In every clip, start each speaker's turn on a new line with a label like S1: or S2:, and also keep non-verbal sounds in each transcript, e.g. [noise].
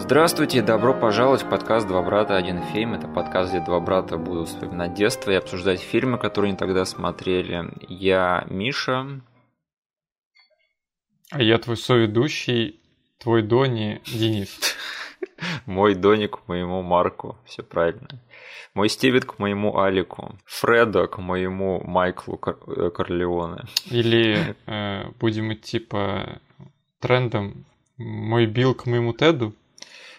S1: Здравствуйте, добро пожаловать в подкаст «Два брата, один фильм». Это подкаст, где два брата будут вспоминать детство и обсуждать фильмы, которые они тогда смотрели. Я Миша.
S2: А я твой соведущий, твой Дони Денис. [laughs]
S1: Мой Дони к моему Марку, все правильно. Мой Стивит к моему Алику. Фреда к моему Майклу Кор- э, Корлеоне.
S2: Или [laughs] э, будем идти по трендам. Мой Билл к моему Теду.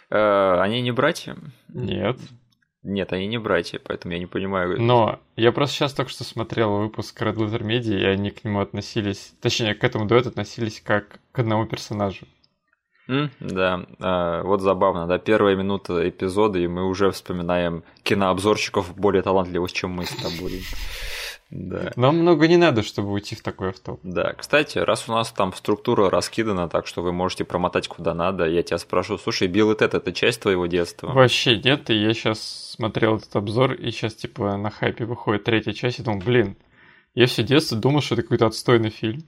S1: Э, они не братья?
S2: Нет.
S1: Нет, они не братья, поэтому я не понимаю.
S2: Но я просто сейчас только что смотрел выпуск Red Letter Media, и они к нему относились, точнее, к этому дуэту относились как к одному персонажу.
S1: М, да, а, вот забавно, да, первая минута эпизода, и мы уже вспоминаем кинообзорщиков более талантливых, чем мы с тобой. Да.
S2: Нам много не надо, чтобы уйти в такой автоп.
S1: Да, кстати, раз у нас там структура раскидана, так что вы можете промотать куда надо, я тебя спрошу, слушай, Билл и Тед это часть твоего детства?
S2: Вообще нет, и я сейчас смотрел этот обзор, и сейчас типа на хайпе выходит третья часть, и думал, блин, я все детство думал, что это какой-то отстойный фильм.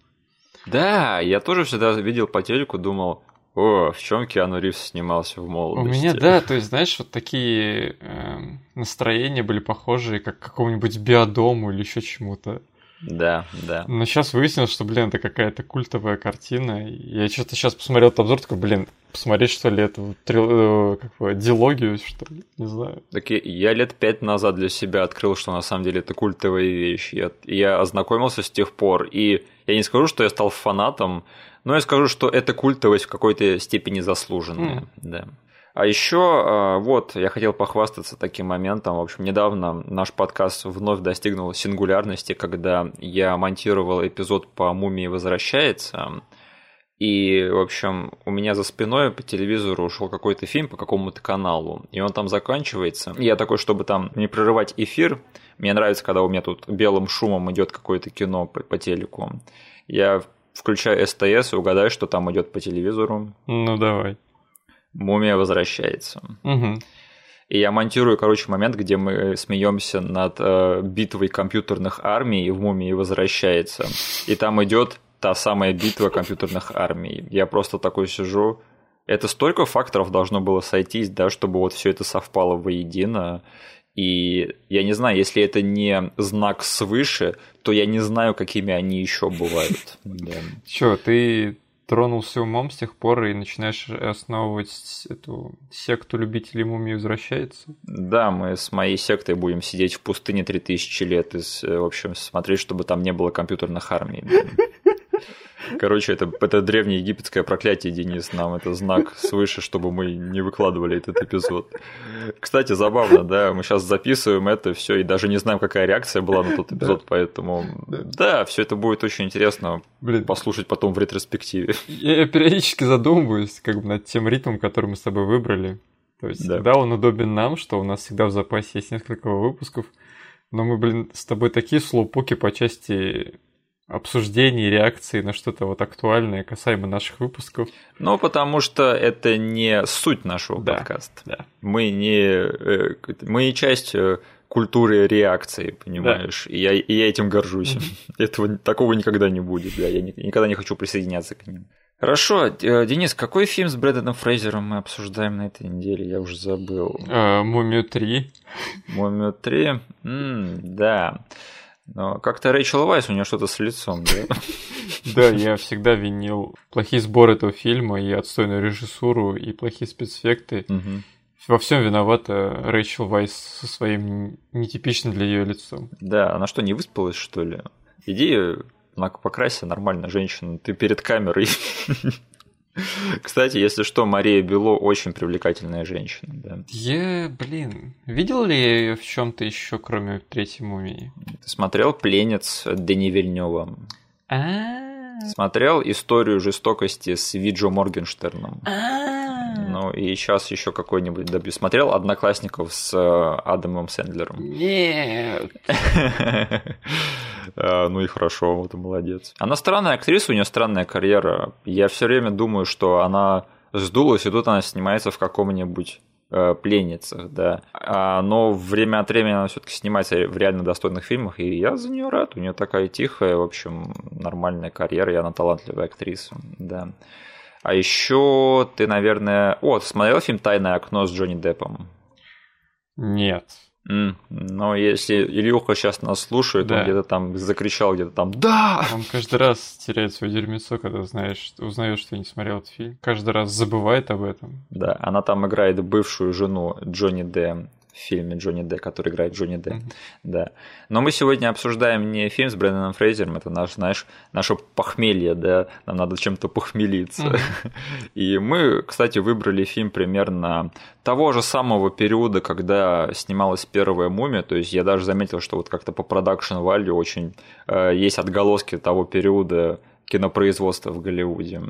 S1: Да, я тоже всегда видел по телеку, думал, о, в чем Киану Ривз снимался в
S2: У
S1: молодости?
S2: меня, да, то есть, знаешь, вот такие эм, настроения были похожие, как к какому-нибудь биодому или еще чему-то.
S1: Да, да.
S2: Но сейчас выяснилось, что, блин, это какая-то культовая картина. Я что-то сейчас посмотрел этот обзор, такой, блин, посмотреть, что ли, эту трил- э, как бы, дилогию, что ли, не знаю.
S1: Так я- я лет пять назад для себя открыл, что на самом деле это культовая вещь. Я, я ознакомился с тех пор, и я не скажу, что я стал фанатом, но я скажу, что эта культовость в какой-то степени заслуженная.
S2: М.
S1: Да. А еще, вот, я хотел похвастаться таким моментом. В общем, недавно наш подкаст вновь достигнул сингулярности, когда я монтировал эпизод по «Мумии возвращается». И, в общем, у меня за спиной по телевизору ушел какой-то фильм по какому-то каналу, и он там заканчивается. Я такой, чтобы там не прерывать эфир, мне нравится, когда у меня тут белым шумом идет какое-то кино по, по телеку. Я включаю СТС и угадаю, что там идет по телевизору.
S2: Ну, давай.
S1: Мумия возвращается.
S2: Мгм.
S1: И я монтирую, короче, момент, где мы смеемся над э, битвой компьютерных армий в мумии возвращается. И там идет та самая битва компьютерных армий. Я просто такой сижу. Это столько факторов должно было сойтись, да, чтобы вот все это совпало воедино. И я не знаю, если это не знак свыше, то я не знаю, какими они еще бывают. [laughs] Да.
S2: Чё, ты тронулся умом с тех пор и начинаешь основывать эту секту любителей мумии возвращается?
S1: Да, мы с моей сектой будем сидеть в пустыне 3000 лет и, в общем, смотреть, чтобы там не было компьютерных армий. [laughs] да. Короче, это, это древнее египетское проклятие, Денис. Нам это знак свыше, чтобы мы не выкладывали этот эпизод. Кстати, забавно, да, мы сейчас записываем это все и даже не знаем, какая реакция была на тот эпизод, поэтому да, все это будет очень интересно
S2: Блин,
S1: послушать потом в ретроспективе.
S2: я периодически задумываюсь как бы над тем ритмом, который мы с тобой выбрали. То есть,
S1: Да.
S2: когда он удобен нам, что у нас всегда в запасе есть несколько выпусков, но мы, блин, с тобой такие слоупоки по части обсуждений, реакции на что-то вот актуальное касаемо наших выпусков.
S1: Ну, потому что это не суть нашего
S2: Да.
S1: подкаста.
S2: Да.
S1: Мы не, э, мы не часть э, культуры реакции, понимаешь? И, я, и я этим горжусь. [laughs] Этого такого никогда не будет. Да, я ни- никогда не хочу присоединяться к ним. Хорошо, э, Денис, какой фильм с Брэдоном Фрейзером мы обсуждаем на этой неделе? Я уже забыл.
S2: Мумию 3.
S1: Мумию 3? М, да. Но как-то Рэйчел Вайс, у нее что-то с лицом, да? [laughs]
S2: Да, я всегда винил плохие сборы этого фильма и отстойную режиссуру, и плохие спецэффекты. Во всем виновата Рэйчел Вайс со своим нетипичным для ее лицом.
S1: Да, она что, не выспалась, что ли? Иди покрасься нормально, женщина, ты перед камерой. [laughs] Кстати, если что, Мария Бело очень привлекательная женщина, да.
S2: Я, блин, видел ли я ее в чем-то еще, кроме третьей мумии?
S1: Ты смотрел «Пленец» Дени Вильнева?
S2: А,
S1: Смотрел «Историю жестокости» с Виджо Моргенштерном?
S2: а.
S1: Ну и сейчас еще какой-нибудь добью. Смотрел «Одноклассников» с э, Адамом Сэндлером?
S2: Нет. [laughs]
S1: А, Ну и хорошо, вот и молодец. Она странная актриса, у нее странная карьера. Я все время думаю, что она сдулась, и тут она снимается в каком-нибудь э, пленницах, да. А, но время от времени она все-таки снимается в реально достойных фильмах, и я за нее рад. У нее такая тихая, в общем, нормальная карьера, и она талантливая актриса, да. А еще ты, наверное... О, ты смотрел фильм «Тайное окно» с Джонни Деппом?
S2: Нет.
S1: Mm. Но если Илюха сейчас нас слушает,
S2: Да.
S1: он где-то там закричал, где-то там «Да!»
S2: Он каждый раз теряет свое дерьмецо, когда знаешь, узнаешь, что я не смотрел этот фильм. Каждый раз забывает об этом.
S1: Да, она там играет бывшую жену Джонни Д. в фильме Джонни Д, который играет Джонни Д.
S2: Мгм.
S1: Да. Но мы сегодня обсуждаем не фильм с Брэндоном Фрейзером, это наш, знаешь, наше похмелье, да, нам надо чем-то похмелиться.
S2: Мгм. [laughs]
S1: И мы, кстати, выбрали фильм примерно того же самого периода, когда снималась первая мумия. То есть я даже заметил, что вот как-то по продакшн value очень э, есть отголоски того периода кинопроизводства в Голливуде.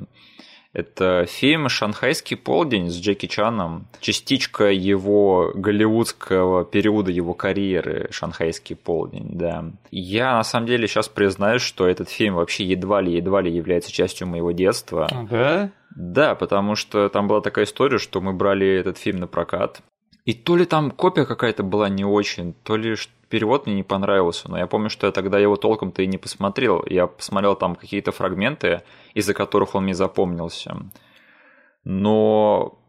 S1: Это фильм «Шанхайский полдень» с Джеки Чаном, частичка его голливудского периода его карьеры «Шанхайский полдень», да. Я, на самом деле, сейчас признаюсь, что этот фильм вообще едва ли, едва ли является частью моего детства.
S2: Да?
S1: Да, потому что там была такая история, что мы брали этот фильм на прокат. И то ли там копия какая-то была не очень, то ли ш- перевод мне не понравился. Но я помню, что я тогда его толком-то и не посмотрел. Я посмотрел там какие-то фрагменты, из-за которых он мне запомнился. Но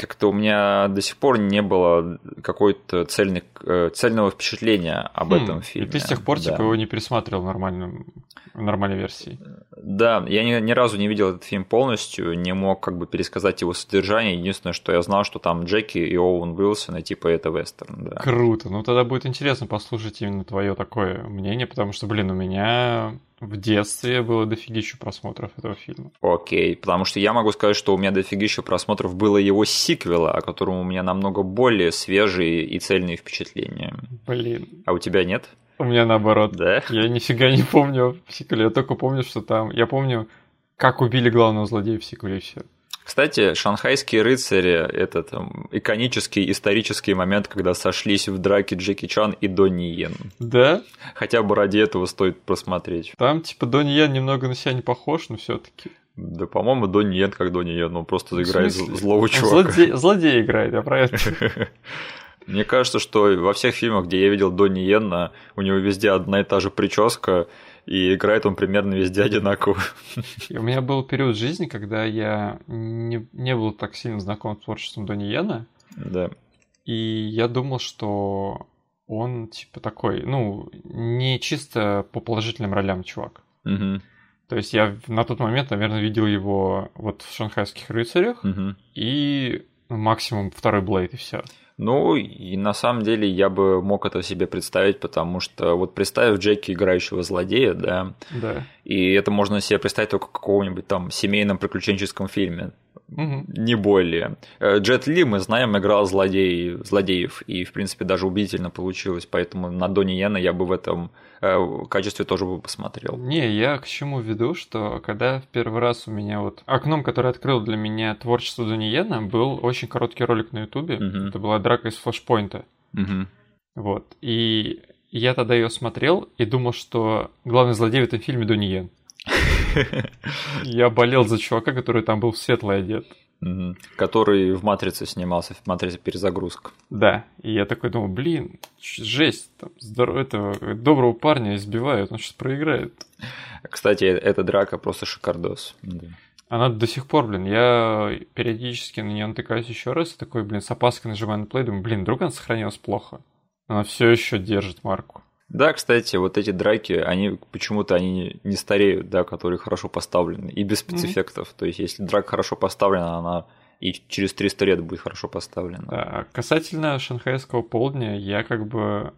S1: как-то у меня до сих пор не было какой-то цельных, э, цельного впечатления об
S2: Хм,
S1: этом
S2: и
S1: фильме.
S2: ты с тех пор
S1: Да.
S2: типа его не пересматривал в нормальном, в нормальной версии.
S1: Да, я ни, ни разу не видел этот фильм полностью, не мог как бы пересказать его содержание. Единственное, что я знал, что там Джеки и Оуэн Уилсон, и типа это вестерн, да.
S2: Круто. Ну тогда будет интересно послушать именно твое такое мнение, потому что, блин, у меня в детстве было дофигища просмотров этого фильма.
S1: Окей, потому что я могу сказать, что у меня дофигища просмотров было его сиквела, о котором у меня намного более свежие и цельные впечатления.
S2: Блин.
S1: А у тебя нет?
S2: У меня наоборот.
S1: Да?
S2: Я нифига не помню в сиквеле. Я только помню, что там... Я помню, как убили главного злодея в сиквеле все.
S1: Кстати, шанхайские рыцари – это там иконический исторический момент, когда сошлись в драке Джеки Чан и Донни Йен.
S2: Да?
S1: Хотя бы ради этого стоит просмотреть.
S2: Там, типа, Донни Ян немного на себя не похож, но все таки
S1: Да, по-моему, Донни Йен как Донни Йен, он просто играет злого чувака.
S2: Злодей, злодей играет, я про это. [laughs]
S1: Мне кажется, что во всех фильмах, где я видел Донни Йенна, у него везде одна и та же прическа, и играет он примерно везде одинаково.
S2: И у меня был период жизни, когда я не, не был так сильно знаком с творчеством Донни Йена,
S1: Да.
S2: и я думал, что он, типа, такой, ну, не чисто по положительным ролям чувак.
S1: Мгм.
S2: То есть я на тот момент, наверное, видел его вот в «Шанхайских рыцарях»
S1: Мгм.
S2: и максимум второй Блейд и все.
S1: Ну, и на самом деле я бы мог это себе представить, потому что вот представив Джеки, играющего злодея, да,
S2: Да.
S1: и это можно себе представить только в каком-нибудь там семейном приключенческом фильме,
S2: Мгм.
S1: не более. Э, Джет Ли, мы знаем, играл злодей, злодеев, и, в принципе, даже убедительно получилось, поэтому на Донни Йена я бы в этом э, качестве тоже бы посмотрел.
S2: Не, я к чему веду, что когда в первый раз у меня вот окном, которое открыл для меня творчество Донни Йена, был очень короткий ролик на Ютубе.
S1: Мгм.
S2: Это была драка из флешпоинта.
S1: Мгм.
S2: Вот. И я тогда ее смотрел и думал, что главный злодей в этом фильме Донни Йен. [laughs] Я болел за чувака, который там был в светлый одет.
S1: Который в «Матрице» снимался, в «Матрице. Перезагрузка».
S2: Да, и я такой думал, блин, жесть, там, здор- этого доброго парня избивают, он сейчас проиграет.
S1: Кстати, э- эта драка просто шикардос. Да.
S2: Она до сих пор, блин, я периодически на нее натыкаюсь еще раз, и такой, блин, с опаской нажимаю на плей, думаю, блин, вдруг она сохранилась плохо. Она все еще держит марку.
S1: Да, кстати, вот эти драки, они почему-то они не стареют, да, которые хорошо поставлены, и без спецэффектов. То есть, если драка хорошо поставлена, она и через 300 лет будет хорошо поставлена.
S2: Да, а касательно шанхайского полдня, я как бы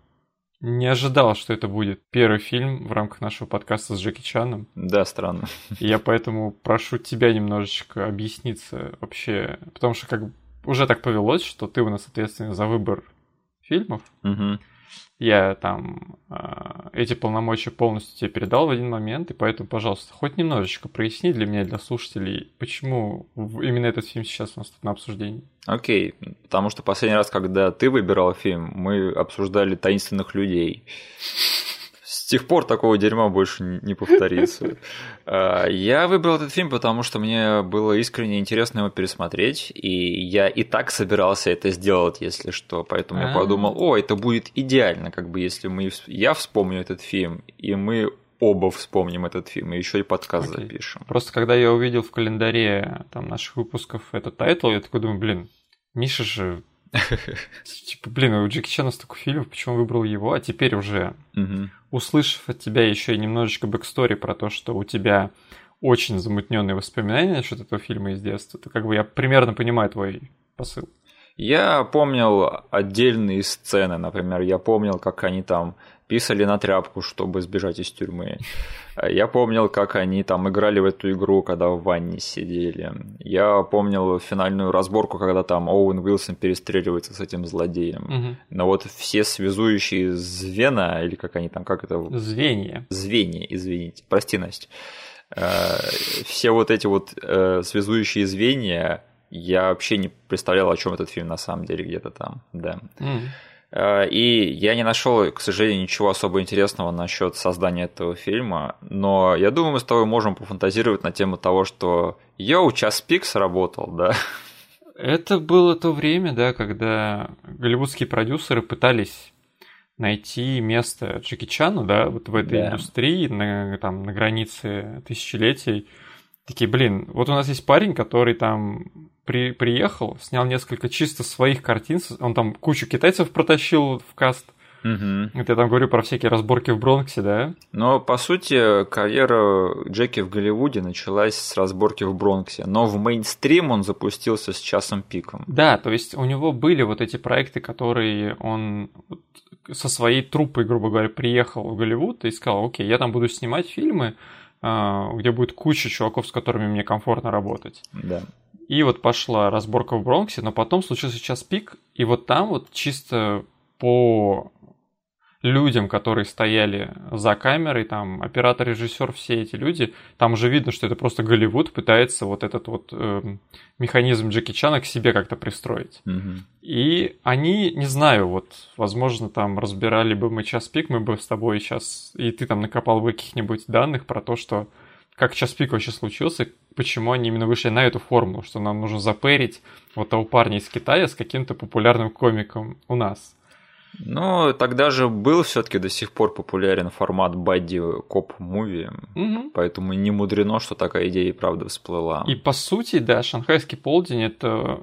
S2: не ожидал, что это будет первый фильм в рамках нашего подкаста с Джеки Чаном.
S1: Да, странно.
S2: Я поэтому прошу тебя немножечко объясниться вообще, потому что как бы уже так повелось, что ты у нас ответственный за выбор фильмов.
S1: Мгм.
S2: Я там а, эти полномочия полностью тебе передал в один момент, и поэтому, пожалуйста, хоть немножечко проясни для меня, для слушателей, почему именно этот фильм сейчас у нас тут на обсуждении.
S1: Окей, потому что последний раз, когда ты выбирал фильм, мы обсуждали таинственных людей. С тех пор такого дерьма больше не повторится. [laughs] А, Я выбрал этот фильм, потому что мне было искренне интересно его пересмотреть, и я и так собирался это сделать, если что. Поэтому я
S2: А.
S1: подумал, о, это будет идеально, как бы если мы, я вспомню этот фильм, и мы оба вспомним этот фильм и еще и подкаст
S2: Окей.
S1: запишем.
S2: Просто когда я увидел в календаре там наших выпусков этот title, я такой думаю, блин, Миша же... [laughs] Типа, блин, у Джеки Чана столько фильмов, почему выбрал его? А теперь уже,
S1: Мгм.
S2: Услышав от тебя еще и немножечко backstory про то, что у тебя очень замутненные воспоминания насчет этого фильма из детства, то как бы я примерно понимаю твой посыл.
S1: Я помнил отдельные сцены, например, я помнил, как они там писали на тряпку, чтобы сбежать из тюрьмы. Я помнил, как они там играли в эту игру, когда в ванне сидели. Я помнил финальную разборку, когда там Оуэн Уилсон перестреливается с этим злодеем.
S2: Мгм.
S1: Но вот все связующие звена, или как они там, как это
S2: Звенья.
S1: звенья, извините, прости, Настя. Э, Все вот эти вот э, связующие звенья, я вообще не представлял, о чем этот фильм на самом деле где-то там, да.
S2: М.
S1: Э, И я не нашел, к сожалению, ничего особо интересного насчет создания этого фильма, но я думаю, мы с тобой можем пофантазировать на тему того, что йоу, час пик сработал, да.
S2: Это было то время, да, когда голливудские продюсеры пытались найти место Джеки Чану, да, вот в этой
S1: Да.
S2: индустрии, на, там, на границе тысячелетий. Такие, блин, вот у нас есть парень, который там при, приехал, снял несколько чисто своих картин, он там кучу китайцев протащил в каст.
S1: Мгм.
S2: Это я там говорю про всякие разборки в Бронксе, да?
S1: Но, по сути, карьера Джеки в Голливуде началась с разборки в Бронксе, но в мейнстрим он запустился с часом пиком.
S2: Да, то есть у него были вот эти проекты, которые он вот со своей труппой, грубо говоря, приехал в Голливуд и сказал, окей, я там буду снимать фильмы, где будет куча чуваков, с которыми мне комфортно работать.
S1: Да.
S2: И вот пошла разборка в Бронксе, но потом случился час пик, и вот там вот чисто по людям, которые стояли за камерой, там оператор, режиссер, все эти люди, там уже видно, что это просто Голливуд пытается вот этот вот эм, механизм Джеки Чана к себе как-то пристроить.
S1: Мгм.
S2: И они, не знаю, вот, возможно, там разбирали бы мы час пик, мы бы с тобой сейчас, и ты там накопал бы каких-нибудь данных про то, что как час пик вообще случился, почему они именно вышли на эту формулу, что нам нужно запэрить вот того парня из Китая с каким-то популярным комиком у нас.
S1: Ну, тогда же был все-таки до сих пор популярен формат бадди коп муви, поэтому не мудрено, что такая идея и правда всплыла.
S2: И по сути, да, шанхайский полдень это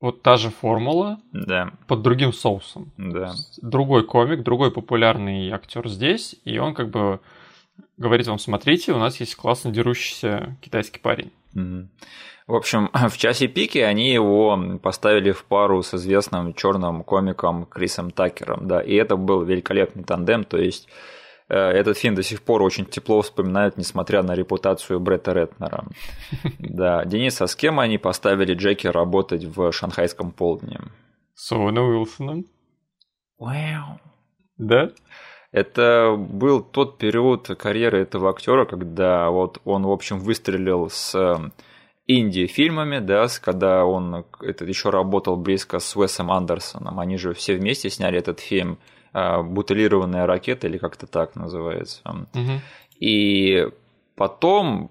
S2: вот та же формула
S1: Да,
S2: под другим соусом.
S1: да.
S2: другой комик, другой популярный актер здесь, и он как бы говорит вам, смотрите, у нас есть классно дерущийся китайский парень.
S1: Мгм. В общем, [laughs] в часе пики они его поставили в пару с известным черным комиком Крисом Такером, да, и это был великолепный тандем, то есть э, этот фильм до сих пор очень тепло вспоминают, несмотря на репутацию Бретта Ретнера. [laughs] Да, Денис, а с кем они поставили Джеки работать в шанхайском полдне?
S2: С Оуэном Уилсоном.
S1: Вау.
S2: Да?
S1: Это был тот период карьеры этого актера, когда вот он, в общем, выстрелил с э, инди-фильмами, да, с- когда он это, еще работал близко с Уэсом Андерсоном. Они же все вместе сняли этот фильм э, «Бутылированная ракета» или как-то так называется.
S2: Мгм.
S1: И потом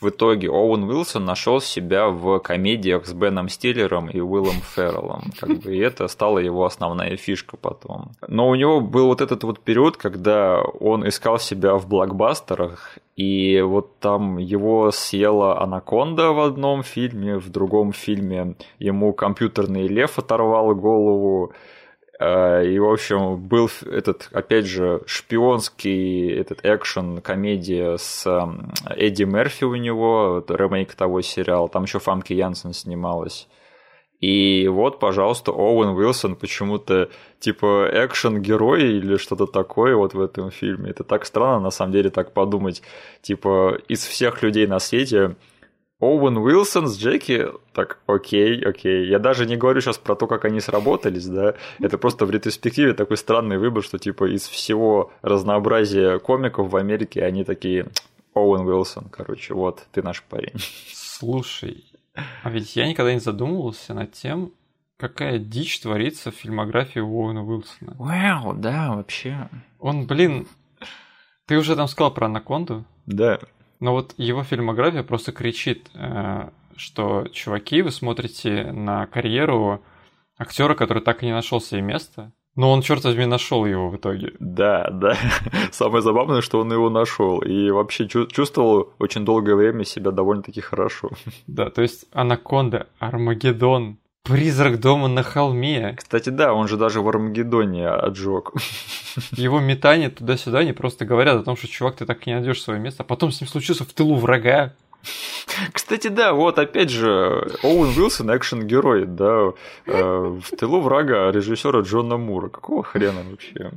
S1: в итоге Оуэн Уилсон нашел себя в комедиях с Беном Стиллером и Уиллом Ферреллом. Как бы, и это стала его основная фишка потом. Но у него был вот этот вот период, когда он искал себя в блокбастерах, и вот там его съела анаконда в одном фильме, в другом фильме ему компьютерный лев оторвал голову, И, в общем, был этот, опять же, шпионский этот экшен, комедия с Эдди Мерфи у него, ремейк того сериала, там еще Фамки Янсен снималась. И вот, пожалуйста, Оуэн Уилсон почему-то типа экшен-герой или что-то такое вот в этом фильме. Это так странно, на самом деле, так подумать. Типа, из всех людей на свете Оуэн Уилсон с Джеки, так, окей, окей. Я даже не говорю сейчас про то, как они сработались, да. Это просто в ретроспективе такой странный выбор, что типа из всего разнообразия комиков в Америке они такие, Оуэн Уилсон, короче, вот, ты наш парень.
S2: Слушай, а ведь я никогда не задумывался над тем, какая дичь творится в фильмографии Уоуэна Уилсона.
S1: Вау, да, вообще.
S2: Он, блин, ты уже там сказал про Анаконду,
S1: Да.
S2: Но вот его фильмография просто кричит, э, что, чуваки, вы смотрите на карьеру актера, который так и не нашел себе места, Но он, черт возьми, нашел его в итоге.
S1: Да, да. [laughs] Самое забавное, что он его нашел. И вообще чувствовал очень долгое время себя довольно-таки хорошо. [laughs]
S2: Да, то есть Анаконда, Армагеддон, Призрак дома на холме.
S1: Кстати, да, он же даже в Армагеддоне отжег.
S2: Его метание туда-сюда, они просто говорят о том, что чувак, ты так и не найдешь свое место, а потом с ним случился в тылу врага.
S1: Кстати, да, вот опять же, Оуэн Уилсон экшен-герой, да, э, в тылу врага режиссера Джона Мура. Какого хрена вообще?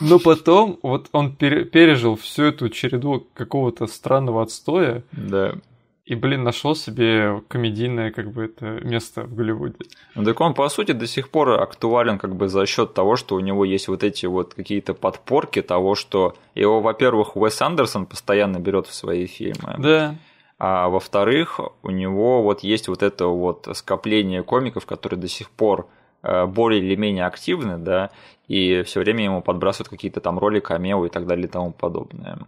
S2: Но потом вот он пережил всю эту череду какого-то странного отстоя.
S1: Да.
S2: И, блин, нашел себе комедийное как бы это место в Голливуде.
S1: Ну так он, по сути, до сих пор актуален как бы за счет того, что у него есть вот эти вот какие-то подпорки того, что его, во-первых, Уэс Андерсон постоянно берет в свои фильмы.
S2: Да.
S1: А во-вторых, у него вот есть вот это вот скопление комиков, которые до сих пор э, более или менее активны, да, и все время ему подбрасывают какие-то там роли, камео и так далее и тому подобное.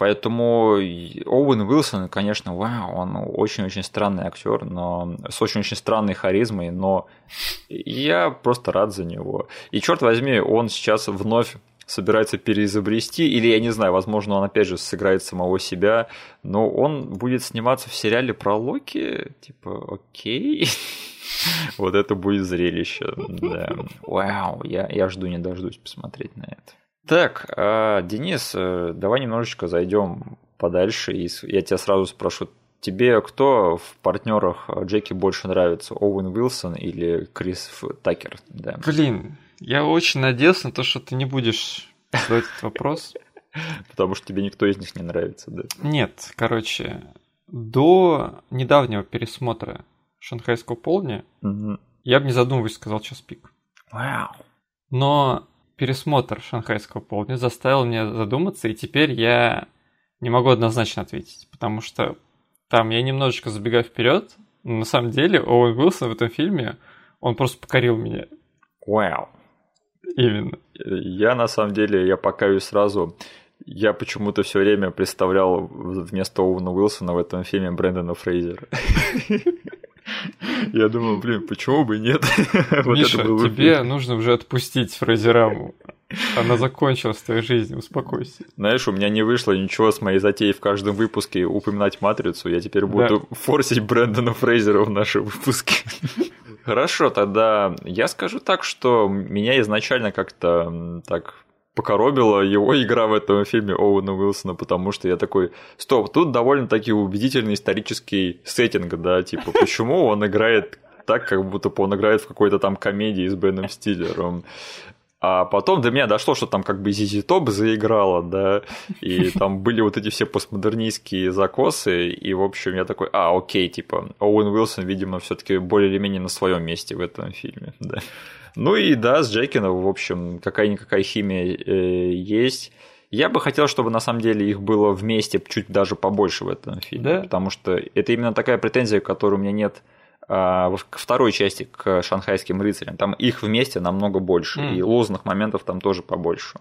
S1: Поэтому Оуэн Уилсон, конечно, вау, он очень-очень странный актер, но с очень-очень странной харизмой, но я просто рад за него. И черт возьми, он сейчас вновь собирается переизобрести, или я не знаю, возможно, он опять же сыграет самого себя, но он будет сниматься в сериале про Локи, типа, окей. [laughs] Вот это будет зрелище. Да. Вау, я, я жду не дождусь посмотреть на это. Так, а, Денис, э, давай немножечко зайдем подальше, и я тебя сразу спрошу, тебе кто в партнерах Джеки больше нравится, Оуэн Уилсон или Крис Такер?
S2: Да. Блин, я очень надеялся на то, что ты не будешь задать этот вопрос. [laughs]
S1: Потому что тебе никто из них не нравится, да?
S2: Нет, короче, до недавнего пересмотра шанхайского полдня я бы не задумываясь сказал час пик.
S1: Вау.
S2: Но пересмотр шанхайского полдня заставил меня задуматься, и теперь я не могу однозначно ответить, потому что там я немножечко забегаю вперед, но на самом деле Оуэн Уилсон в этом фильме, он просто покорил меня.
S1: Вау.
S2: Именно.
S1: Я на самом деле, я покаюсь сразу, я почему-то все время представлял вместо Оуэна Уилсона в этом фильме Брэндона Фрейзера. [laughs] Я думал, блин, почему бы нет? [laughs]
S2: Миша, тебе нужно уже отпустить Фрейзераму. Она закончилась в твоей жизни, успокойся.
S1: Знаешь, у меня не вышло ничего с моей затеей в каждом выпуске упоминать Матрицу. Я теперь буду да. форсить Брэндона Фрейзера в наши выпуски. [laughs] Хорошо, тогда я скажу так, что меня изначально как-то так покоробила его [laughs] игра в этом фильме Оуэна Уилсона, потому что я такой, стоп, тут довольно-таки убедительный исторический сеттинг, да, типа, почему он играет так, как будто бы он играет в какой-то там комедии с Беном Стиллером. А потом до меня дошло, что там как бы Зизи Топ заиграла, да, и там были вот эти все постмодернистские закосы, и, в общем, я такой, а, окей, типа, Оуэн Уилсон, видимо, все таки более или менее на своем месте в этом фильме, да. Ну и да, с Джекином, в общем, какая-никакая химия э, есть. Я бы хотел, чтобы на самом деле их было вместе чуть даже побольше в этом фильме, да? потому что это именно такая претензия, которой у меня нет а, к второй части, к шанхайским рыцарям. Там их вместе намного больше, mm. и лозных моментов там тоже побольше.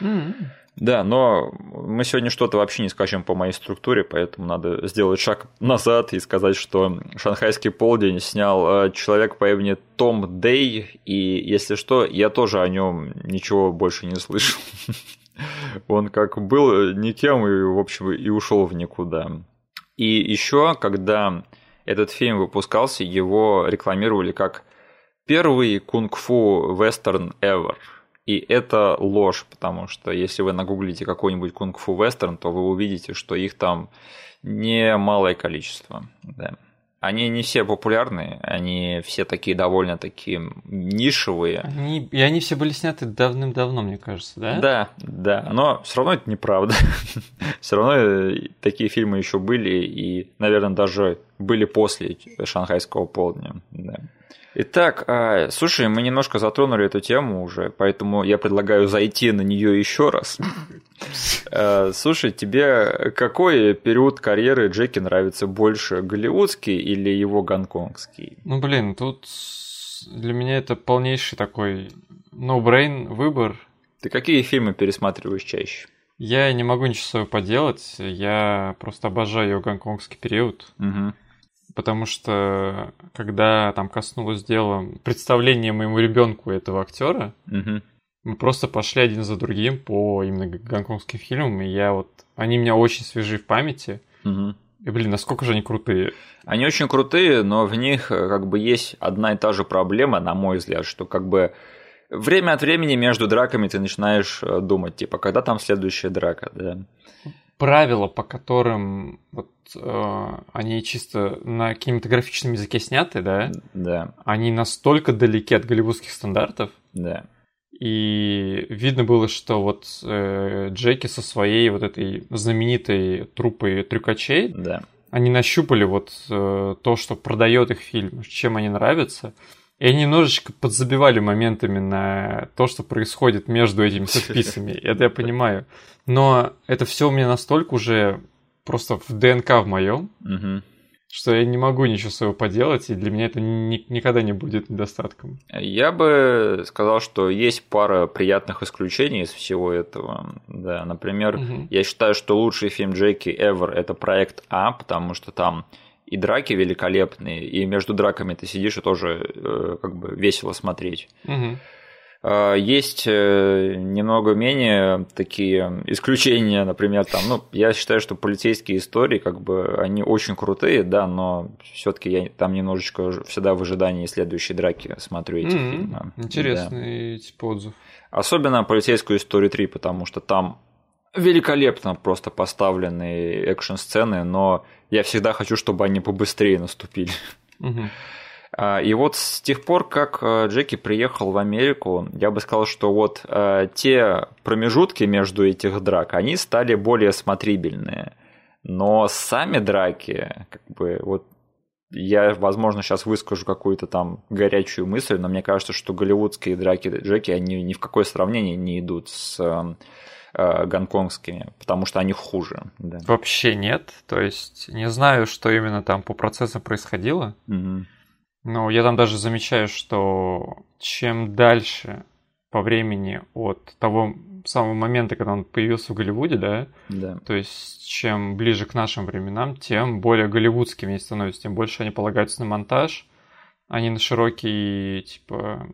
S1: Mm. Да, но мы сегодня что-то вообще не скажем по моей структуре, поэтому надо сделать шаг назад и сказать, что «Шанхайский полдень» снял э, человек по имени Том Дэй, и если что, я тоже о нем ничего больше не слышал. [laughs] Он как был никем и, в общем, и ушел в никуда. И еще, когда этот фильм выпускался, его рекламировали как первый кунг-фу вестерн ever. И это ложь, потому что если вы нагуглите какой-нибудь кунг-фу вестерн, то вы увидите, что их там немалое количество. Да. Они не все популярные, они все такие довольно такие нишевые.
S2: Они, и они все были сняты давным-давно, мне кажется, да?
S1: Да, да. Но все равно это неправда. [laughs] все равно э, такие фильмы еще были, и, наверное, даже были после шанхайского полдня. Да. Итак, а, слушай, мы немножко затронули эту тему уже, поэтому я предлагаю зайти на нее еще раз. [laughs] А, слушай, тебе какой период карьеры Джеки нравится больше, голливудский или его гонконгский?
S2: Ну, блин, тут для меня это полнейший такой no-brain выбор.
S1: Ты какие фильмы пересматриваешь чаще?
S2: Я не могу ничего с собой поделать, я просто обожаю ее гонконгский период.
S1: Угу.
S2: Потому что когда там коснулось дела представления моему ребенку этого актера,
S1: Мгм.
S2: мы просто пошли один за другим по именно гонконгским фильмам, и я вот... Они у меня очень свежи в памяти.
S1: Мгм.
S2: И, блин, насколько же они крутые.
S1: Они очень крутые, но в них э, как бы есть одна и та же проблема, на мой взгляд, что как бы время от времени между драками ты начинаешь э, думать, типа, когда там следующая драка, да.
S2: Правила, по которым вот э, они чисто на кинематографическом языке сняты, да,
S1: Да,
S2: они настолько далеки от голливудских стандартов,
S1: да.
S2: И видно было, что вот э, Джеки со своей вот этой знаменитой труппой трюкачей,
S1: Да.
S2: они нащупали вот э, то, что продает их фильм, чем они нравятся. И они немножечко подзабивали моментами на то, что происходит между этими [laughs] сетписами. Это я понимаю. Но это все у меня настолько уже просто в ДНК в моем, что я не могу ничего своего поделать, и для меня это ни- никогда не будет недостатком.
S1: Я бы сказал, что есть пара приятных исключений из всего этого. Да, например,
S2: Мгм.
S1: я считаю, что лучший фильм Джеки ever это проект А, потому что там и драки великолепные, и между драками ты сидишь и тоже э, как бы весело смотреть. А, Есть э, немного менее такие исключения, например, там, ну, я считаю, что полицейские истории, как бы, они очень крутые, да, но все-таки я там немножечко всегда в ожидании следующей драки смотрю эти
S2: М,
S1: фильмы. Да.
S2: Интересный типа отзыв.
S1: Особенно полицейскую историю 3, потому что там великолепно просто поставленные экшн-сцены, но я всегда хочу, чтобы они побыстрее наступили. А, И вот с тех пор, как э, Джеки приехал в Америку, я бы сказал, что вот э, те промежутки между этих драк, они стали более смотрибельные. Но сами драки, как бы, вот я, возможно, сейчас выскажу какую-то там горячую мысль, но мне кажется, что голливудские драки Джеки, они ни в какое сравнение не идут с э, гонконгскими, потому что они хуже. Да.
S2: Вообще нет. То есть не знаю, что именно там по процессу происходило.
S1: Мгм.
S2: Но я там даже замечаю, что чем дальше по времени от того самого момента, когда он появился в Голливуде, да,
S1: Да.
S2: то есть чем ближе к нашим временам, тем более голливудскими они становятся, тем больше они полагаются на монтаж, а не на широкий, типа,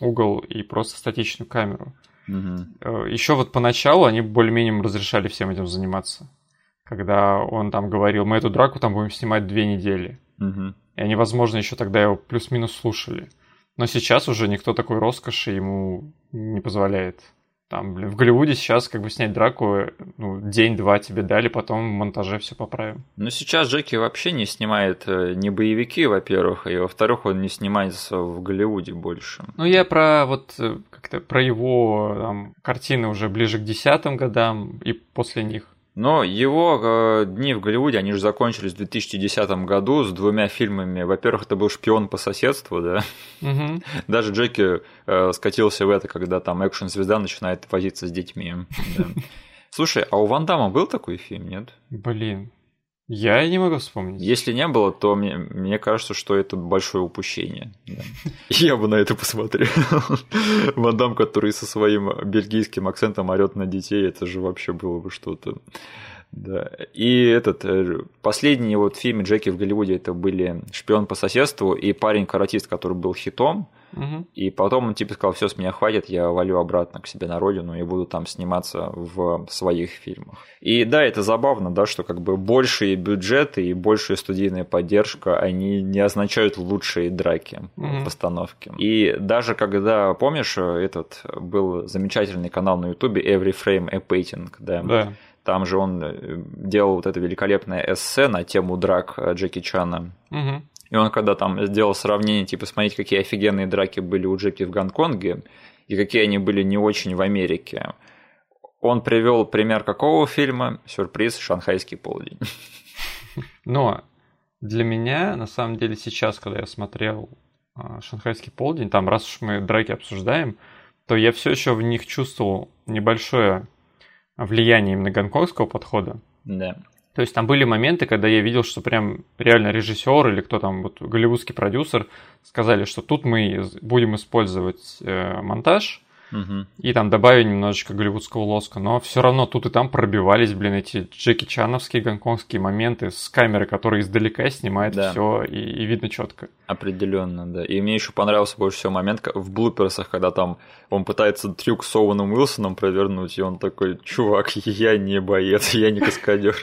S2: угол и просто статичную камеру.
S1: Мгм.
S2: Еще вот поначалу они более-менее разрешали всем этим заниматься. Когда он там говорил, мы эту драку там будем снимать две недели.
S1: Мгм.
S2: И они, возможно, еще тогда его плюс-минус слушали. Но сейчас уже никто такой роскоши ему не позволяет. Там, блин, в Голливуде сейчас как бы снять драку, ну, день-два тебе дали, потом в монтаже все поправим.
S1: Ну, сейчас Джеки вообще не снимает э, не боевики, во-первых, и во-вторых, он не снимается в Голливуде больше.
S2: Ну, я про вот э, как-то про его там, картины уже ближе к десятым годам и после них.
S1: Но его э, дни в Голливуде, они же закончились в 2010 году с двумя фильмами. Во-первых, это был «Шпион по соседству», да.
S2: Мгм.
S1: Даже Джеки э, скатился в это, когда там экшн-звезда начинает возиться с детьми. да. [laughs] Слушай, а у Ван Дамма был такой фильм, нет?
S2: Блин, я не могу вспомнить.
S1: Если не было, то мне, мне кажется, что это большое упущение. Я бы на это посмотрел. Ван Дам, который со своим бельгийским акцентом орет на детей, это же вообще было бы что-то. Да. И этот э, последние вот фильмы Джеки в Голливуде это были «Шпион по соседству» и «Парень-каратист», который был хитом.
S2: Мгм.
S1: И потом он типа сказал, все, с меня хватит, я валю обратно к себе на родину и буду там сниматься в своих фильмах. И да, это забавно, да, что как бы большие бюджеты и большая студийная поддержка, они не означают лучшие драки
S2: Мгм.
S1: в постановке. И даже когда, помнишь, этот был замечательный канал на ютубе Every Frame a Painting, да,
S2: Да.
S1: Там же он э, делал вот это великолепное эссе на тему драк э, Джеки Чана.
S2: Мгм.
S1: И он когда там сделал сравнение, типа, смотрите, какие офигенные драки были у Джеки в Гонконге, и какие они были не очень в Америке. Он привел пример какого фильма? Сюрприз «Шанхайский полдень».
S2: Но для меня, на самом деле, сейчас, когда я смотрел а, «Шанхайский полдень», там, раз уж мы драки обсуждаем, то я все еще в них чувствовал небольшое влияние именно гонконгского подхода.
S1: Да.
S2: То есть там были моменты, когда я видел, что прям реально режиссер или кто там, вот голливудский продюсер сказали, что тут мы будем использовать э, монтаж,
S1: Мгм.
S2: И там добавили немножечко голливудского лоска, но все равно тут и там пробивались, блин, эти Джеки Чановские гонконгские моменты с камеры, которая издалека снимает
S1: Да.
S2: все и, и видно четко.
S1: Определенно, да. И мне еще понравился больше всего момент в блуперсах, когда там он пытается трюк с Оуэном Уилсоном провернуть, и он такой, чувак, я не боец, я не каскадер.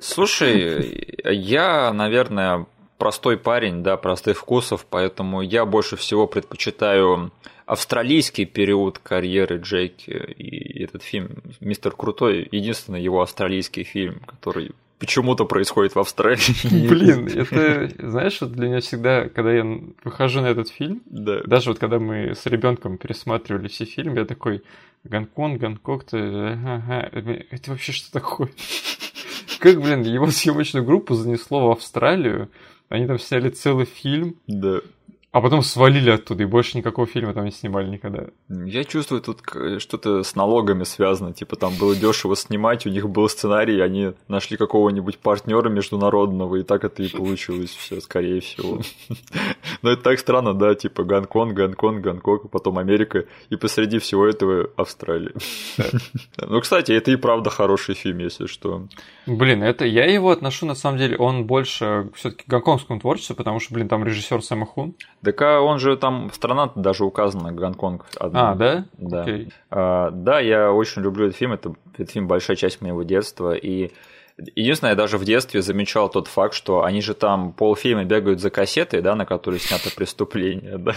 S1: Слушай, я, наверное, простой парень, да, простых вкусов, поэтому я больше всего предпочитаю австралийский период карьеры Джеки. И этот фильм «Мистер Крутой» единственный его австралийский фильм, который почему-то происходит в Австралии.
S2: Блин, это, знаешь, вот для меня всегда, когда я выхожу на этот фильм,
S1: Да.
S2: даже вот когда мы с ребенком пересматривали все фильмы, я такой, Гонконг, Гонконг, ты, ага, это вообще что такое? Как, блин, его съемочную группу занесло в Австралию, они там сняли целый фильм,
S1: Да.
S2: А потом свалили оттуда, и больше никакого фильма там не снимали никогда.
S1: Я чувствую, тут к- что-то с налогами связано. Типа там было дешево снимать, у них был сценарий, они нашли какого-нибудь партнера международного, и так это и получилось все, скорее всего. [laughs] Но это так странно, да, типа Гонконг, Гонконг, Гонконг, а потом Америка, и посреди всего этого Австралия. [laughs] Ну, кстати, это и правда хороший фильм, если что.
S2: Блин, это я его отношу, на самом деле, он больше все-таки к гонконгскому творчеству, потому что, блин, там режиссер Сэма Хун.
S1: Так а он же там, страна даже указана, Гонконг. одна.
S2: А, да?
S1: Да.
S2: Окей.
S1: А, да, я очень люблю этот фильм. Это, этот фильм большая часть моего детства. И единственное, я даже в детстве замечал тот факт, что они же там полфильма бегают за кассетой, да, на которой снято преступление. Да?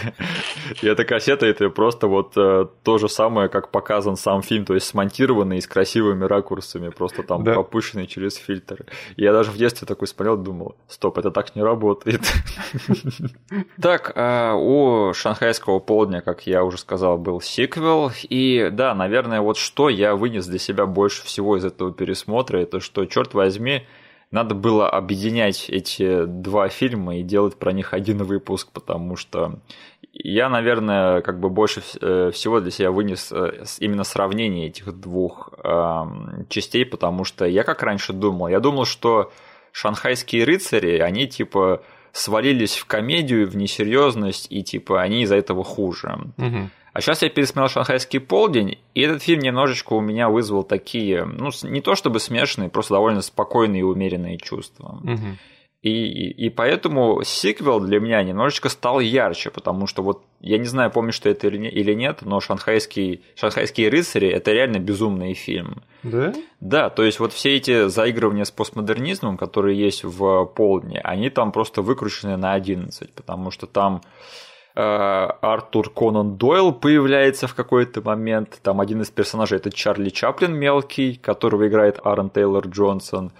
S1: И эта кассета это просто вот э, то же самое, как показан сам фильм, то есть смонтированный и с красивыми ракурсами, просто там
S2: Да.
S1: попущенный через фильтры. И я даже в детстве такой смотрел, думал, стоп, это так не работает. Так, а, у шанхайского полдня, как я уже сказал, был сиквел. И да, наверное, вот что я вынес для себя больше всего из этого пересмотра, это что, черт возьми, надо было объединять эти два фильма и делать про них один выпуск, потому что я, наверное, как бы больше э, всего для себя вынес э, именно сравнение этих двух эм, частей, потому что я как раньше думал, я думал, что шанхайские рыцари, они типа свалились в комедию, в несерьезность, и типа они из-за этого хуже.
S2: Мгм.
S1: А сейчас я пересмотрел «Шанхайский полдень», и этот фильм немножечко у меня вызвал такие, ну, не то чтобы смешанные, просто довольно спокойные и умеренные чувства.
S2: Мгм.
S1: И, и, и поэтому сиквел для меня немножечко стал ярче, потому что вот я не знаю, помнишь ты это или не- или нет, но шанхайский, «Шанхайские рыцари» – это реально безумный фильм.
S2: Да?
S1: Да, то есть вот все эти заигрывания с постмодернизмом, которые есть в полдне, они там просто выкручены на 11, потому что там Артур Конан Дойл появляется в какой-то момент, там один из персонажей это Чарли Чаплин мелкий, которого играет Аарон Тейлор Джонсон.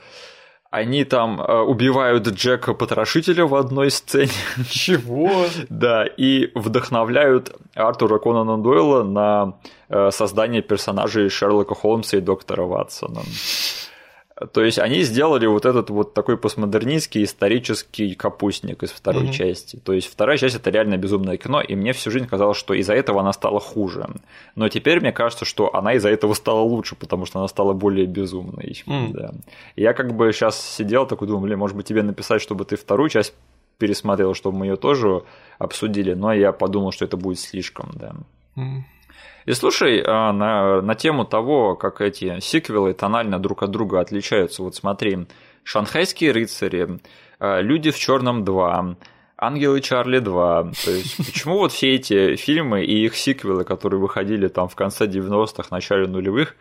S1: Они там э, убивают Джека Потрошителя в одной сцене.
S2: Чего? [laughs]
S1: Да, и вдохновляют Артура Конана Дойла на э, создание персонажей Шерлока Холмса и доктора Ватсона. То есть они сделали вот этот вот такой постмодернистский исторический капустник из второй
S2: Мгм.
S1: части. То есть вторая часть это реально безумное кино, и мне всю жизнь казалось, что из-за этого она стала хуже. Но теперь мне кажется, что она из-за этого стала лучше, потому что она стала более безумной.
S2: М.
S1: Да. И Я как бы сейчас сидел такой думал, блин, может быть тебе написать, чтобы ты вторую часть пересмотрел, чтобы мы ее тоже обсудили, но я подумал, что это будет слишком, да.
S2: М.
S1: И слушай, а, на, на тему того, как эти сиквелы тонально друг от друга отличаются, вот смотри, «Шанхайские рыцари», а, «Люди в черном 2», «Ангелы Чарли 2». То есть, почему вот все эти фильмы и их сиквелы, которые выходили там в конце 90-х, начале нулевых,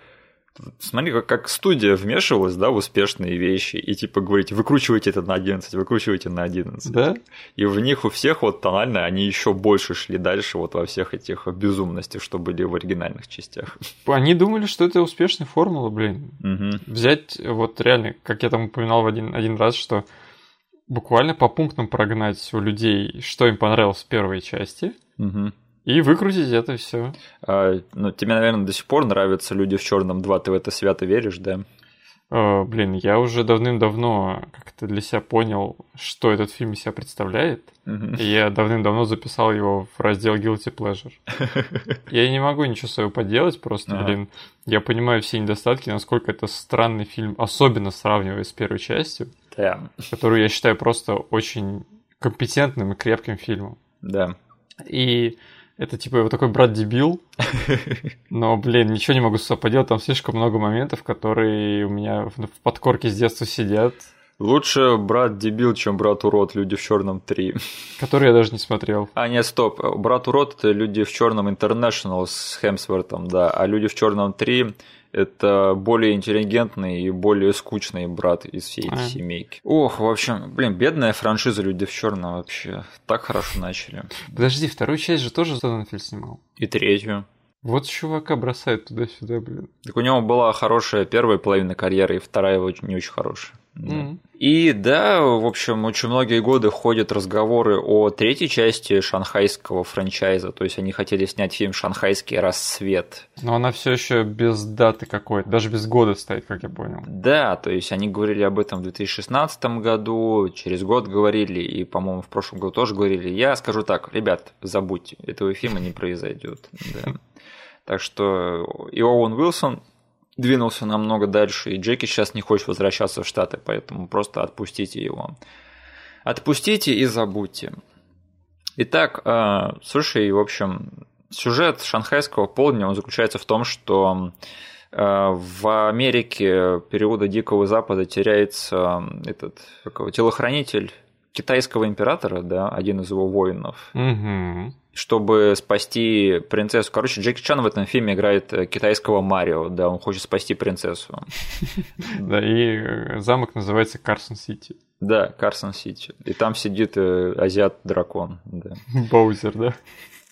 S1: Смотри, как, как студия вмешивалась, да, в успешные вещи, и типа говорить, выкручивайте это на 11, выкручивайте на 11.
S2: Да?
S1: И в них у всех вот тонально они еще больше шли дальше вот во всех этих безумностях, что были в оригинальных частях.
S2: Они думали, что это успешная формула, блин.
S1: Мгм.
S2: Взять, вот реально, как я там упоминал в один, один раз, что буквально по пунктам прогнать у людей, что им понравилось в первой части,
S1: Мгм.
S2: И выкрутить это все.
S1: А, ну, тебе, наверное, до сих пор нравятся люди в черном 2, ты в это свято веришь, да?
S2: блин, я уже давным-давно как-то для себя понял, что этот фильм из себя представляет.
S1: Мгм.
S2: И я давным-давно записал его в раздел Guilty Pleasure. [laughs] Я не могу ничего своего поделать, просто,
S1: Ага.
S2: блин, я понимаю все недостатки, насколько это странный фильм, особенно сравнивая с первой частью,
S1: Да,
S2: которую я считаю просто очень компетентным и крепким фильмом.
S1: да.
S2: И Это типа его такой брат-дебил. [laughs] Но, блин, ничего не могу с собой поделать. Там слишком много моментов, которые у меня в подкорке с детства сидят.
S1: Лучше брат дебил, чем брат урод, люди в черном 3.
S2: Который я даже не смотрел.
S1: А, нет, стоп. Брат урод это люди в черном International с Хемсвортом, да. А люди в черном 3 это более интеллигентный и более скучный брат из всей этой а. семейки. Ох, в общем, блин, бедная франшиза Люди в черном вообще. Так хорошо начали.
S2: Подожди, вторую часть же тоже Зоненфельд снимал.
S1: И третью.
S2: Вот чувака бросает туда-сюда, блин.
S1: Так у него была хорошая первая половина карьеры, и вторая его не очень хорошая. Mm-hmm. И да, в общем, очень многие годы ходят разговоры о третьей части шанхайского франчайза. То есть они хотели снять фильм Шанхайский рассвет.
S2: Но она все еще без даты какой-то, даже без года стоит, как я понял.
S1: Да, то есть они говорили об этом в 2016 году, через год говорили, и, по-моему, в прошлом году тоже говорили. Я скажу так, ребят, забудьте, этого фильма не произойдет. [laughs] Так что и Оуэн Уилсон двинулся намного дальше, и Джеки сейчас не хочет возвращаться в Штаты, поэтому просто отпустите его. Отпустите и забудьте. Итак, э, слушай, в общем, сюжет шанхайского полдня он заключается в том, что э, в Америке периода Дикого Запада теряется этот какого, телохранитель китайского императора, да, один из его воинов.
S2: Угу
S1: чтобы спасти принцессу. Короче, Джеки Чан в этом фильме играет э, китайского Марио, да, он хочет спасти принцессу. [laughs]
S2: Да, и э, замок называется Карсон Сити.
S1: Да, Карсон Сити. И там сидит э, азиат-дракон. [laughs]
S2: Боузер, да?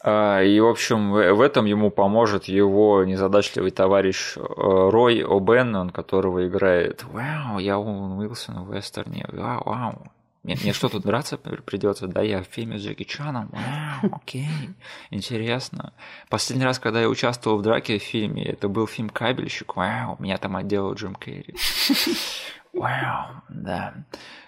S1: А, и, в общем, в этом ему поможет его незадачливый товарищ Рой О'Беннон, которого играет «Вау, я Оуэн Уилсон в вестерне, вау, вау». Мне, мне что тут драться придется? Да, я в фильме с Джеки Чаном. Окей, интересно. Последний раз, когда я участвовал в драке в фильме, это был фильм «Кабельщик». Вау, меня там отделал Джим Керри. Вау, да.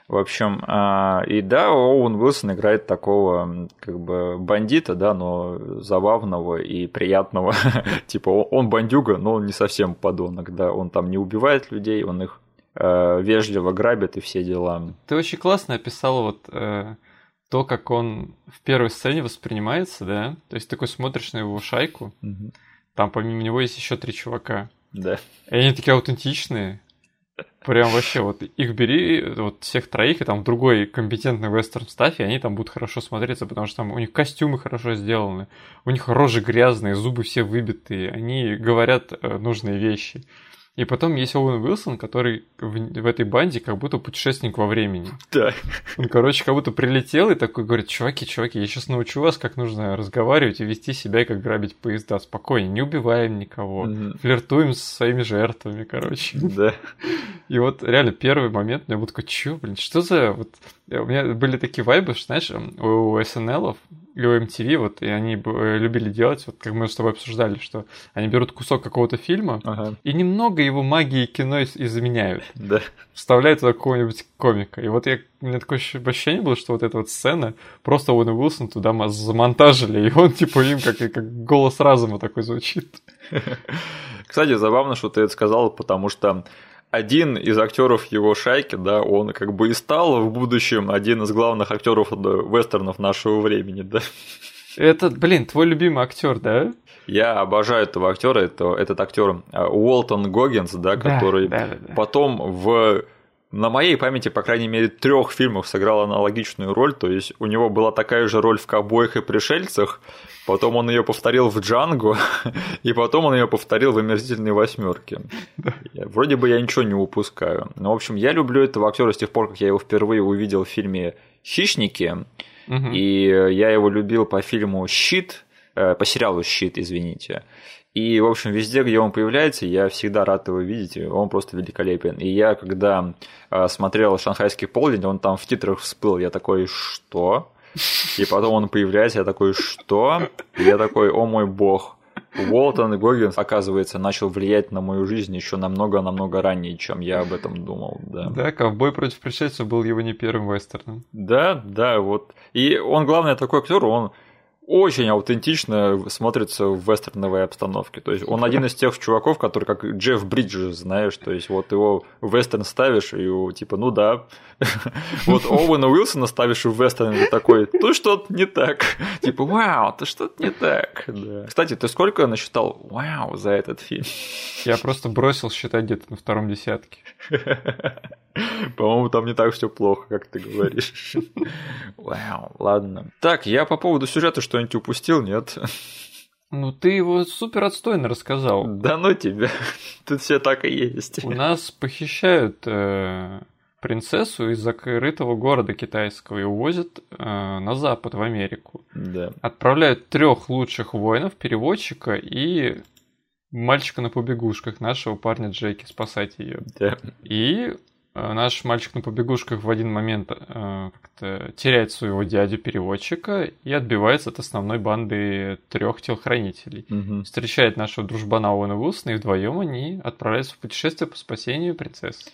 S1: В общем, а, и да, Оуэн Уилсон играет такого как бы бандита, да, но забавного и приятного. [laughs] типа он бандюга, но он не совсем подонок, да, он там не убивает людей, он их э, вежливо грабят и все дела.
S2: Ты очень классно описал вот э, то, как он в первой сцене воспринимается, да? То есть такой смотришь на его шайку, угу. там помимо него есть еще три чувака.
S1: Да.
S2: И они такие аутентичные. Прям вообще, вот их бери, вот всех троих, и там другой компетентный вестерн ставь, и они там будут хорошо смотреться, потому что там у них костюмы хорошо сделаны, у них рожи грязные, зубы все выбитые, они говорят э, нужные вещи. И потом есть Оуэн Уилсон, который в, в этой банде как будто путешественник во времени.
S1: Да.
S2: Он, короче, как будто прилетел и такой говорит, чуваки, чуваки, я сейчас научу вас, как нужно разговаривать и вести себя, как грабить поезда. Спокойно, не убиваем никого, угу. флиртуем с своими жертвами, короче.
S1: Да.
S2: И вот реально первый момент, я был такой, чё, блин, что за... Вот... У меня были такие вайбы, что, знаешь, у СНЛов и у MTV, вот, и они э, любили делать, вот как мы с тобой обсуждали, что они берут кусок какого-то фильма ага. и немного его магии кино изменяют. [laughs]
S1: Да.
S2: Вставляют туда какого-нибудь комика. И вот я, у меня такое ощущение было, что вот эта вот сцена, просто Уэн Уилсон туда замонтажили, и он [laughs] типа им как, как голос разума такой звучит. [laughs]
S1: Кстати, забавно, что ты это сказал, потому что один из актеров его шайки, да, он как бы и стал в будущем один из главных актеров вестернов нашего времени, да.
S2: Это, блин, твой любимый актер, да?
S1: Я обожаю этого актера. Это, этот актер а, Уолтон Гоггинс, да, который да, да, да. потом в на моей памяти, по крайней мере, трех фильмах сыграл аналогичную роль. То есть у него была такая же роль в «Ковбоях и пришельцах», потом он ее повторил в «Джанго», [laughs] и потом он ее повторил в «Омерзительной восьмерке». Вроде бы я ничего не упускаю. Но, в общем, я люблю этого актера с тех пор, как я его впервые увидел в фильме «Хищники», и я его любил по фильму «Щит», э, по сериалу «Щит», извините. И, в общем, везде, где он появляется, я всегда рад его видеть, он просто великолепен. И я, когда э, смотрел «Шанхайский полдень», он там в титрах всплыл, я такой, что? И потом он появляется, я такой, что? И я такой, о мой бог. Уолтон Гоггинс, оказывается, начал влиять на мою жизнь еще намного-намного ранее, чем я об этом думал. Да,
S2: да ковбой против пришельцев был его не первым вестерном.
S1: Да, да, вот. И он, главное, такой актер, он очень аутентично смотрится в вестерновой обстановке. То есть он один из тех чуваков, который как Джефф Бриджес, знаешь, то есть вот его вестерн ставишь, и его, типа, ну да. [laughs] Вот Оуэна Уилсона ставишь в вестерн, и такой, тут что-то не так. [laughs] Типа, вау, ты что-то не так. Кстати, ты сколько насчитал вау за этот фильм?
S2: Я просто бросил считать где-то на втором десятке. [laughs]
S1: По-моему, там не так все плохо, как ты говоришь. Вау, ладно. Так, я по поводу сюжета что-нибудь упустил, нет?
S2: Ну, ты его супер отстойно рассказал.
S1: Да ну тебя, тут все так и есть.
S2: У нас похищают э, принцессу из закрытого города китайского и увозят э, на запад, в Америку.
S1: Да.
S2: Отправляют трех лучших воинов, переводчика и мальчика на побегушках, нашего парня Джеки, спасать ее.
S1: Да.
S2: И э, наш мальчик на побегушках в один момент э, как-то теряет своего дядю-переводчика и отбивается от основной банды трех телохранителей.
S1: Мгм.
S2: Встречает нашего дружбана Оуэна Уилсона, и вдвоем они отправляются в путешествие по спасению принцессы.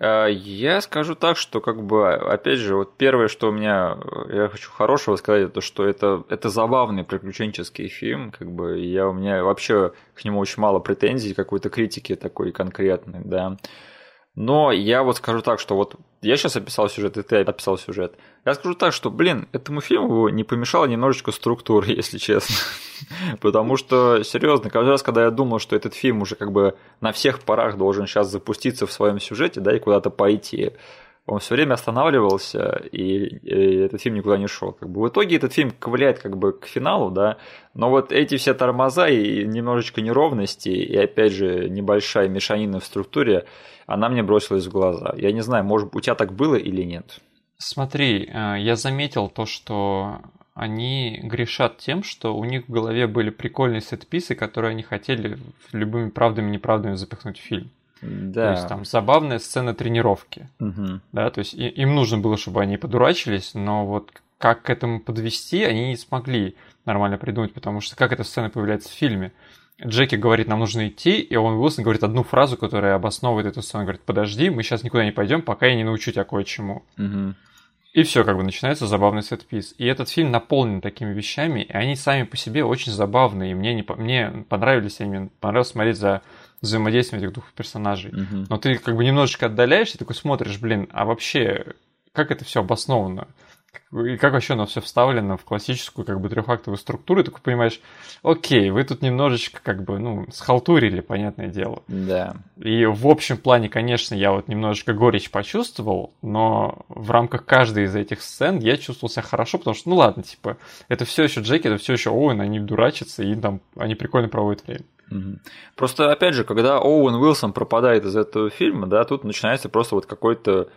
S1: А, Я скажу так, что как бы, опять же, вот первое, что у меня, э, я хочу хорошего сказать, это что это, это забавный приключенческий фильм, как бы, я, у меня вообще к нему очень мало претензий, какой-то критики такой конкретной, да. Но я вот скажу так, что вот я сейчас описал сюжет, и ты описал сюжет. Я скажу так, что, блин, этому фильму не помешала немножечко структура, [laughs] если честно. Потому что, серьезно, каждый раз, когда я думал, что этот фильм уже как бы на всех парах должен сейчас запуститься в своем сюжете, да, и куда-то пойти, он все время останавливался, и, и этот фильм никуда не шел. Как бы в итоге этот фильм ковыляет как бы к финалу, да, но вот эти все тормоза и немножечко неровности, и опять же небольшая мешанина в структуре, она мне бросилась в глаза. Я не знаю, может у тебя так было или нет?
S2: Смотри, э, я заметил то, что они грешат тем, что у них в голове были прикольные сетписы, которые они хотели любыми правдами и неправдами запихнуть в фильм.
S1: Да.
S2: То есть там забавная сцена тренировки.
S1: Мгм.
S2: Да, то есть и- им нужно было, чтобы они подурачились, но вот как к этому подвести, они не смогли нормально придумать, потому что как эта сцена появляется в фильме? Джеки говорит, нам нужно идти, и он Уилсон говорит одну фразу, которая обосновывает эту сцену. Говорит, подожди, мы сейчас никуда не пойдем, пока я не научу тебя кое-чему.
S1: Мгм.
S2: И все, как бы начинается забавный сетпис. И этот фильм наполнен такими вещами, и они сами по себе очень забавные. И мне, не, мне понравились, они, мне понравилось смотреть за взаимодействием этих двух персонажей.
S1: Мгм.
S2: Но ты как бы немножечко отдаляешься, такой смотришь, блин, а вообще, как это все обосновано? И как вообще оно все вставлено в классическую как бы трехактовую структуру, и такой понимаешь, окей, вы тут немножечко как бы, ну, схалтурили, понятное дело.
S1: Да.
S2: И в общем плане, конечно, я вот немножечко горечь почувствовал, но в рамках каждой из этих сцен я чувствовал себя хорошо, потому что, ну ладно, типа, это все еще Джеки, это все еще Оуэн, они дурачатся, и там они прикольно проводят время.
S1: Просто, опять же, когда Оуэн Уилсон пропадает из этого фильма, да, тут начинается просто вот какой-то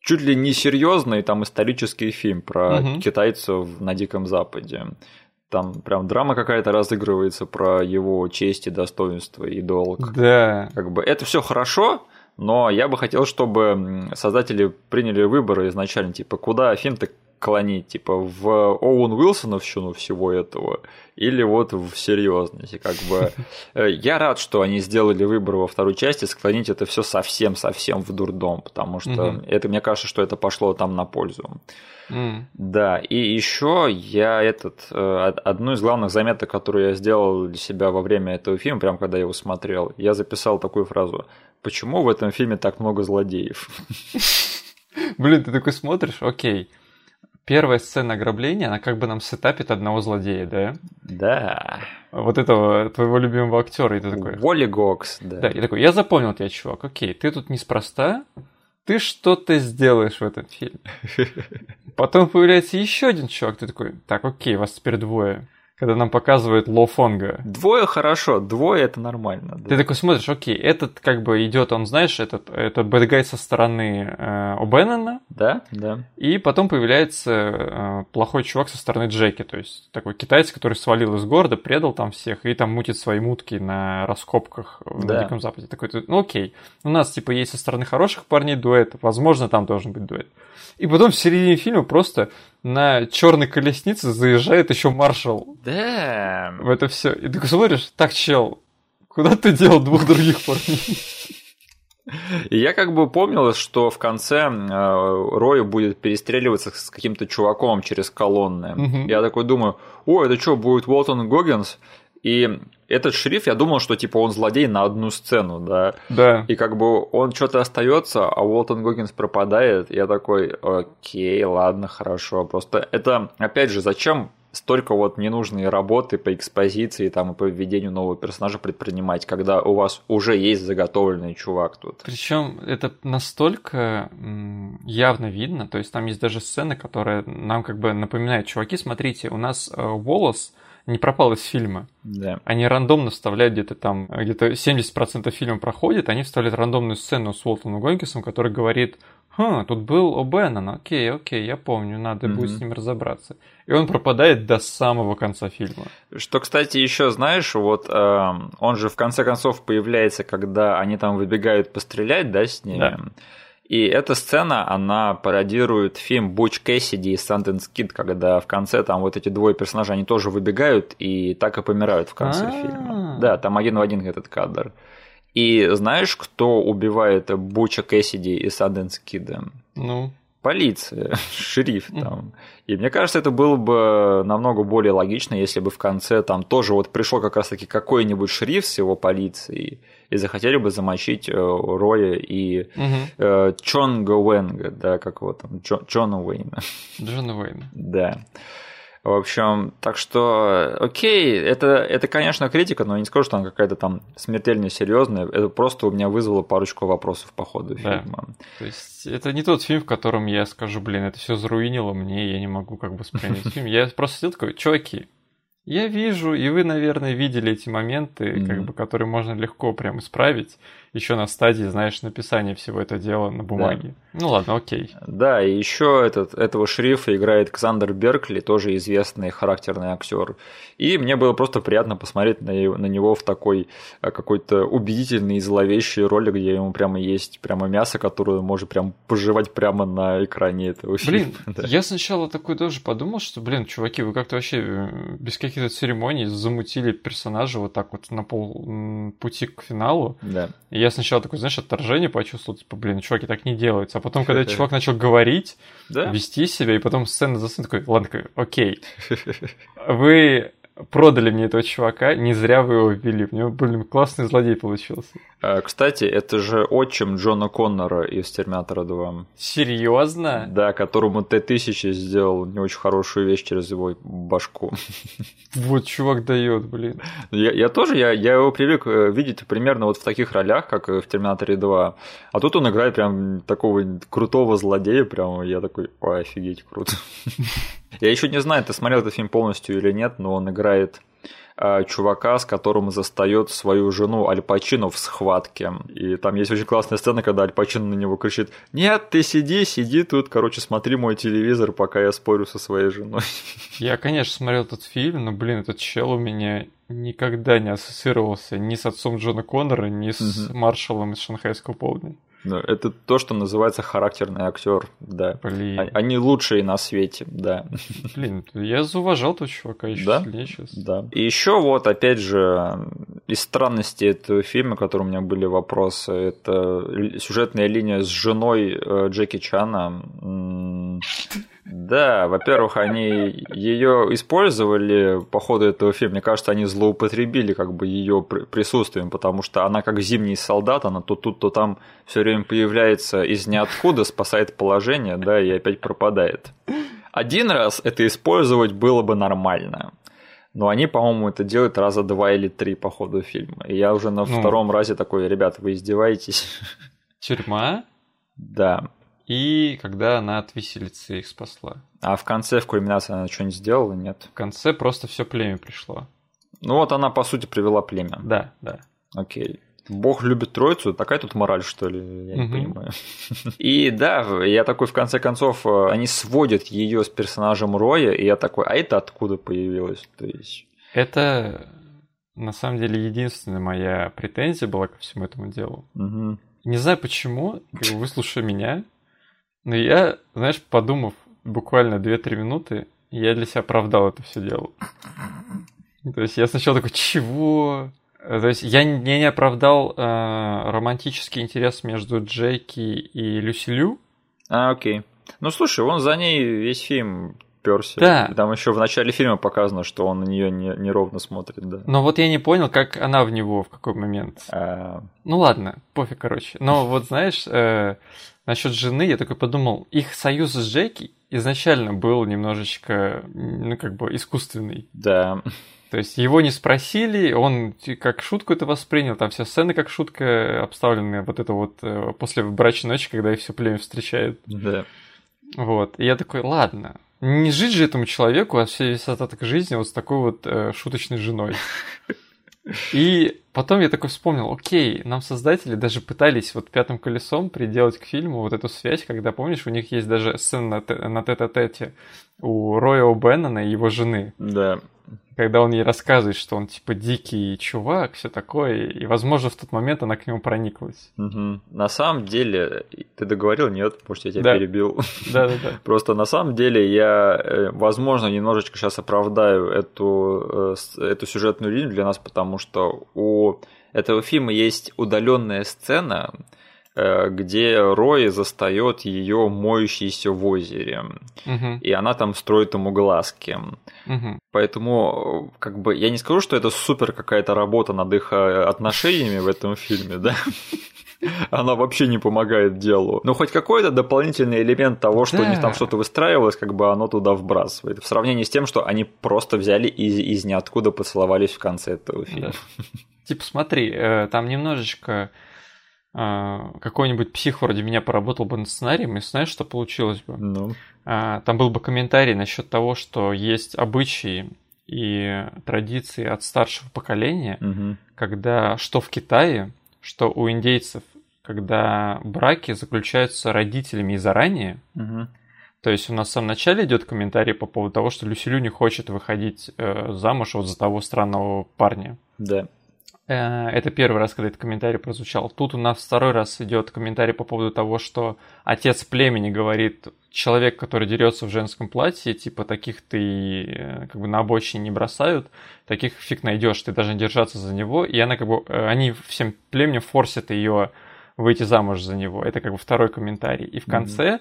S1: чуть ли не серьезный там исторический фильм про
S2: Мгм.
S1: китайцев на Диком Западе. Там прям драма какая-то разыгрывается про его честь и достоинство и долг.
S2: Да.
S1: Как бы это все хорошо, но я бы хотел, чтобы создатели приняли выборы изначально, типа, куда фильм-то клонить, типа, в Оуэн Уилсоновщину всего этого, или вот в серьезность. И Как бы [laughs] э, я рад, что они сделали выбор во второй части, склонить это все совсем-совсем в дурдом, потому что
S2: Мгм.
S1: это, мне кажется, что это пошло там на пользу.
S2: М.
S1: Да, и еще я этот э, од- одну из главных заметок, которую я сделал для себя во время этого фильма, прям когда я его смотрел, я записал такую фразу: Почему в этом фильме так много злодеев? [laughs]
S2: Блин, ты такой смотришь, окей. Первая сцена ограбления, она как бы нам сетапит одного злодея, да?
S1: Да.
S2: Вот этого твоего любимого актера, и ты такой...
S1: Воли Гокс, да.
S2: Да, и такой, я запомнил тебя, чувак, окей, ты тут неспроста, ты что-то сделаешь в этом фильме. [laughs] Потом появляется еще один чувак, ты такой, так, окей, вас теперь двое. Когда нам показывают Ло Фонга.
S1: Двое хорошо, двое это нормально. да.
S2: Ты такой смотришь, окей, этот как бы идет, он, знаешь, этот, это бэдгай со стороны э, О'Беннона,
S1: Да, да.
S2: и потом появляется э, плохой чувак со стороны Джеки, то есть такой китаец, который свалил из города, предал там всех и там мутит свои мутки на раскопках в-
S1: Да.
S2: на Диком Западе. Такой, ну окей, у нас типа есть со стороны хороших парней дуэт, возможно, там должен быть дуэт. И потом в середине фильма просто на черной колеснице заезжает еще маршал
S1: Да.
S2: В это все. И ты смотришь, так, чел, куда ты дел двух других парней?
S1: И я как бы помнил, что в конце э, Рой будет перестреливаться с каким-то чуваком через колонны.
S2: Мгм.
S1: Я такой думаю, о, это что, будет Уолтон Гоггинс? И этот шериф, я думал, что типа он злодей на одну сцену, да.
S2: Да.
S1: И как бы он что-то остается, а Уолтон Гоггинс пропадает. Я такой, окей, ладно, хорошо. Просто это, опять же, зачем столько вот ненужной работы по экспозиции там, и по введению нового персонажа предпринимать, когда у вас уже есть заготовленный чувак тут.
S2: Причем это настолько явно видно, то есть там есть даже сцены, которые нам как бы напоминают, чуваки, смотрите, у нас э, волос не пропал из фильма.
S1: Да.
S2: Они рандомно вставляют где-то там, где-то 70% фильма проходит, они вставляют рандомную сцену с Уолтоном Гонкисом, который говорит, «Хм, тут был О'Беннон, окей, окей, я помню, надо будет
S1: Мгм.
S2: с ним разобраться». И он пропадает до самого конца фильма.
S1: Что, кстати, еще знаешь, вот э, он же в конце концов появляется, когда они там выбегают пострелять, да, с ними.
S2: Да.
S1: И эта сцена, она пародирует фильм Буч Кэссиди и Санденс Кид, когда в конце там вот эти двое персонажей, они тоже выбегают и так и помирают в конце
S2: А.
S1: фильма. Да, там один в один этот кадр. И знаешь, кто убивает Буча Кэссиди и Санденс Кида?
S2: Ну,
S1: полиция, [laughs] шериф там. И мне кажется, это было бы намного более логично, если бы в конце там тоже вот пришел как раз-таки какой-нибудь шериф с его полицией и захотели бы замочить э, Роя и э, Чонга Уэнга, да, как его там, Джо- Джона Уэйна. [laughs]
S2: Джона Уэйна.
S1: Да. В общем, так что, окей, это, это, конечно, критика, но я не скажу, что она какая-то там смертельно серьезная. Это просто у меня вызвало парочку вопросов по ходу
S2: Да.
S1: фильма.
S2: То есть это не тот фильм, в котором я скажу, блин, это все заруинило мне, я не могу как бы воспринять [laughs] фильм. Я просто сидел такой, чуваки, я вижу, и вы, наверное, видели эти моменты, как
S1: Мгм.
S2: бы, которые можно легко прям исправить, еще на стадии, знаешь, написания всего этого дела на бумаге. Ну ладно, окей.
S1: Да, и еще этот, этого шерифа играет Ксандер Беркли, тоже известный характерный актер. И мне было просто приятно посмотреть на, его- на него в такой э, какой-то убедительной и зловещей роли, где ему прямо есть прямо мясо, которое может прям пожевать прямо на экране этого
S2: Блин,
S1: фильма. [laughs] Да.
S2: я сначала такой тоже подумал, что, блин, чуваки, вы как-то вообще э, без каких-то церемоний замутили персонажа вот так вот на пол пути к финалу.
S1: Да.
S2: И я сначала такой, знаешь, отторжение почувствовал, типа, блин, чуваки, так не делается. А потом, когда чувак начал говорить,
S1: Да.
S2: вести себя, и потом сцена за сценой, такой, ладно, окей, [laughs] вы продали мне этого чувака, не зря вы его ввели. У него, блин, классный злодей получился.
S1: А, Кстати, это же отчим Джона Коннора из Терминатора 2.
S2: Серьезно?
S1: Да, которому Т-1000 сделал не очень хорошую вещь через его башку. [laughs]
S2: Вот чувак дает, блин.
S1: Я, я тоже, я, я его привык э, видеть примерно вот в таких ролях, как и в Терминаторе 2. А тут он играет прям такого крутого злодея, прям я такой, ой, офигеть, круто. [laughs] Я еще не знаю, ты смотрел этот фильм полностью или нет, но он играет э, чувака, с которым застает свою жену Аль Пачино в схватке. И там есть очень классная сцена, когда Аль Пачино на него кричит «Нет, ты сиди, сиди тут, короче, смотри мой телевизор, пока я спорю со своей женой».
S2: Я, конечно, смотрел этот фильм, но, блин, этот чел у меня никогда не ассоциировался ни с отцом Джона Коннора, ни с
S1: Мгм.
S2: маршалом из шанхайского полдня.
S1: Ну, Это то, что называется характерный актер, да.
S2: Блин,
S1: А- Они лучшие на свете, да.
S2: блин, я зауважал этого чувака еще
S1: Да?
S2: сильнее сейчас.
S1: да. И еще вот, опять же, из странностей этого фильма, которые у меня были вопросы, это сюжетная линия с женой э, Джеки Чана. Да, во-первых, они ее использовали по ходу этого фильма. Мне кажется, они злоупотребили как бы ее присутствием, потому что она как зимний солдат, она то тут, то там все время появляется из ниоткуда, спасает положение, да, и опять пропадает. Один раз это использовать было бы нормально. Но они, по-моему, это делают раза два или три по ходу фильма. И я уже на
S2: Ну.
S1: втором разе такой, ребята, вы издеваетесь?
S2: Тюрьма,
S1: Да.
S2: И когда она от виселицы их спасла.
S1: А в конце в кульминации она что-нибудь сделала? Нет.
S2: В конце просто все племя пришло.
S1: Ну вот она, по сути, привела племя.
S2: Да, да.
S1: Окей. Бог любит троицу, такая тут мораль, что ли, я не
S2: Мгм.
S1: понимаю. [laughs] И да, я такой, в конце концов, э, они сводят ее с персонажем Роя, и я такой, а это откуда появилось? То есть,
S2: Это на самом деле единственная моя претензия была ко всему этому делу.
S1: мгм.
S2: Не знаю почему, выслушай меня, но я, знаешь, подумав буквально 2-3 минуты, я для себя оправдал это все дело. То есть я сначала такой, чего? То есть я, я не оправдал э, романтический интерес между Джеки и Люси Лю.
S1: А, окей. Ну слушай, он за ней весь фильм перся.
S2: Да.
S1: Там еще в начале фильма показано, что он на нее не, неровно смотрит, да.
S2: Но вот я не понял, как она в него в какой момент.
S1: А,
S2: Ну ладно, пофиг, короче. Но вот знаешь, э, насчет жены, я такой подумал, их союз с Джеки изначально был немножечко, ну, как бы искусственный.
S1: да.
S2: То есть его не спросили, он как шутку это воспринял, там все сцены как шутка обставлены, вот это вот э, после брачной ночи, когда их все племя встречает.
S1: Да.
S2: Вот. И я такой, ладно, не жить же этому человеку, а все весь остаток жизни вот с такой вот э, шуточной женой. [laughs] И потом я такой вспомнил, окей, нам создатели даже пытались вот пятым колесом приделать к фильму вот эту связь, когда, помнишь, у них есть даже сцена на, те- на тет-а-тете у Роя О'Беннона и его жены,
S1: Да.
S2: когда он ей рассказывает, что он типа дикий чувак, все такое, и, возможно, в тот момент она к нему прониклась.
S1: Мгм. На самом деле, ты договорил, нет? Может, я тебя
S2: Да.
S1: перебил.
S2: Да-да-да. [laughs]
S1: Просто на самом деле я, э, возможно, немножечко сейчас оправдаю эту, э, эту сюжетную линию для нас, потому что у этого фильма есть удаленная сцена, э, где Рой застает ее моющейся в озере,
S2: Мгм,
S1: и она там строит ему глазки.
S2: мгм.
S1: Поэтому, э, как бы, я не скажу, что это супер какая-то работа над их э, отношениями в этом фильме, да? [laughs] Она вообще не помогает делу. Но хоть какой-то дополнительный элемент того, что у них там
S2: Да.
S1: что-то выстраивалось, как бы оно туда вбрасывает. В сравнении с тем, что они просто взяли и из, из ниоткуда поцеловались в конце этого фильма.
S2: Типа, смотри, э, там немножечко э, какой-нибудь псих вроде меня поработал бы над сценарием, и знаешь, что получилось бы?
S1: Ну,
S2: А, Там был бы комментарий насчет того, что есть обычаи и традиции от старшего поколения,
S1: мгм.
S2: когда что в Китае, что у индейцев, когда браки заключаются родителями и заранее,
S1: Мгм.
S2: то есть у нас в самом начале идет комментарий по поводу того, что Люсилю не хочет выходить э, замуж вот за того странного парня.
S1: Да.
S2: Э, Это первый раз, когда этот комментарий прозвучал. Тут у нас второй раз идет комментарий по поводу того, что отец племени говорит, человек, который дерется в женском платье, типа таких ты э, как бы на обочине не бросают, таких фиг найдешь, ты должен держаться за него. И она как бы, э, они всем племенем форсят ее выйти замуж за него. Это как бы второй комментарий. И в конце,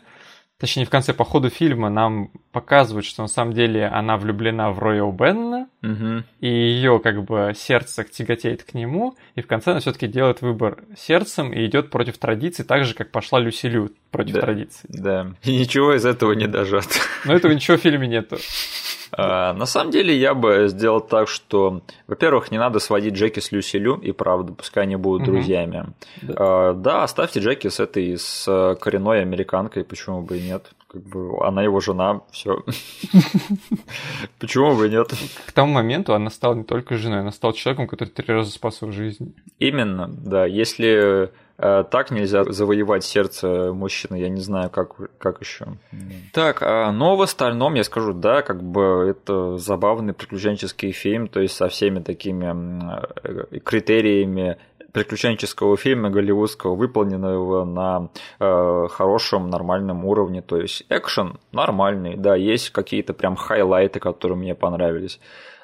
S2: точнее не в конце, по ходу фильма нам показывают, что на самом деле она влюблена в Роя Бенна,
S1: Мгм.
S2: и ее как бы сердце тяготеет к нему, и в конце она все-таки делает выбор сердцем и идет против традиций, так же, как пошла Люси Лю против
S1: Да.
S2: традиций.
S1: Да. И ничего из этого не дожат.
S2: Но этого ничего в фильме нету.
S1: А, На самом деле я бы сделал так, что, во-первых, не надо сводить Джеки с Люси Лю, и правда, пускай они будут
S2: Мгм.
S1: друзьями.
S2: Да.
S1: А, Да, оставьте Джеки с этой, с э, коренной американкой, почему бы и нет. Как бы она его жена, все. [laughs] Почему бы и нет?
S2: К тому моменту она стала не только женой, она стала человеком, который три раза спас его жизнь.
S1: Именно, да. Если э, так нельзя завоевать сердце мужчины, я не знаю, как, как еще. Так, а, но в остальном я скажу, да, как бы это забавный приключенческий фильм, то есть со всеми такими э, критериями приключенческого фильма голливудского, выполненного на э, хорошем, нормальном уровне. То есть экшен нормальный, да, есть какие-то прям хайлайты, которые мне понравились.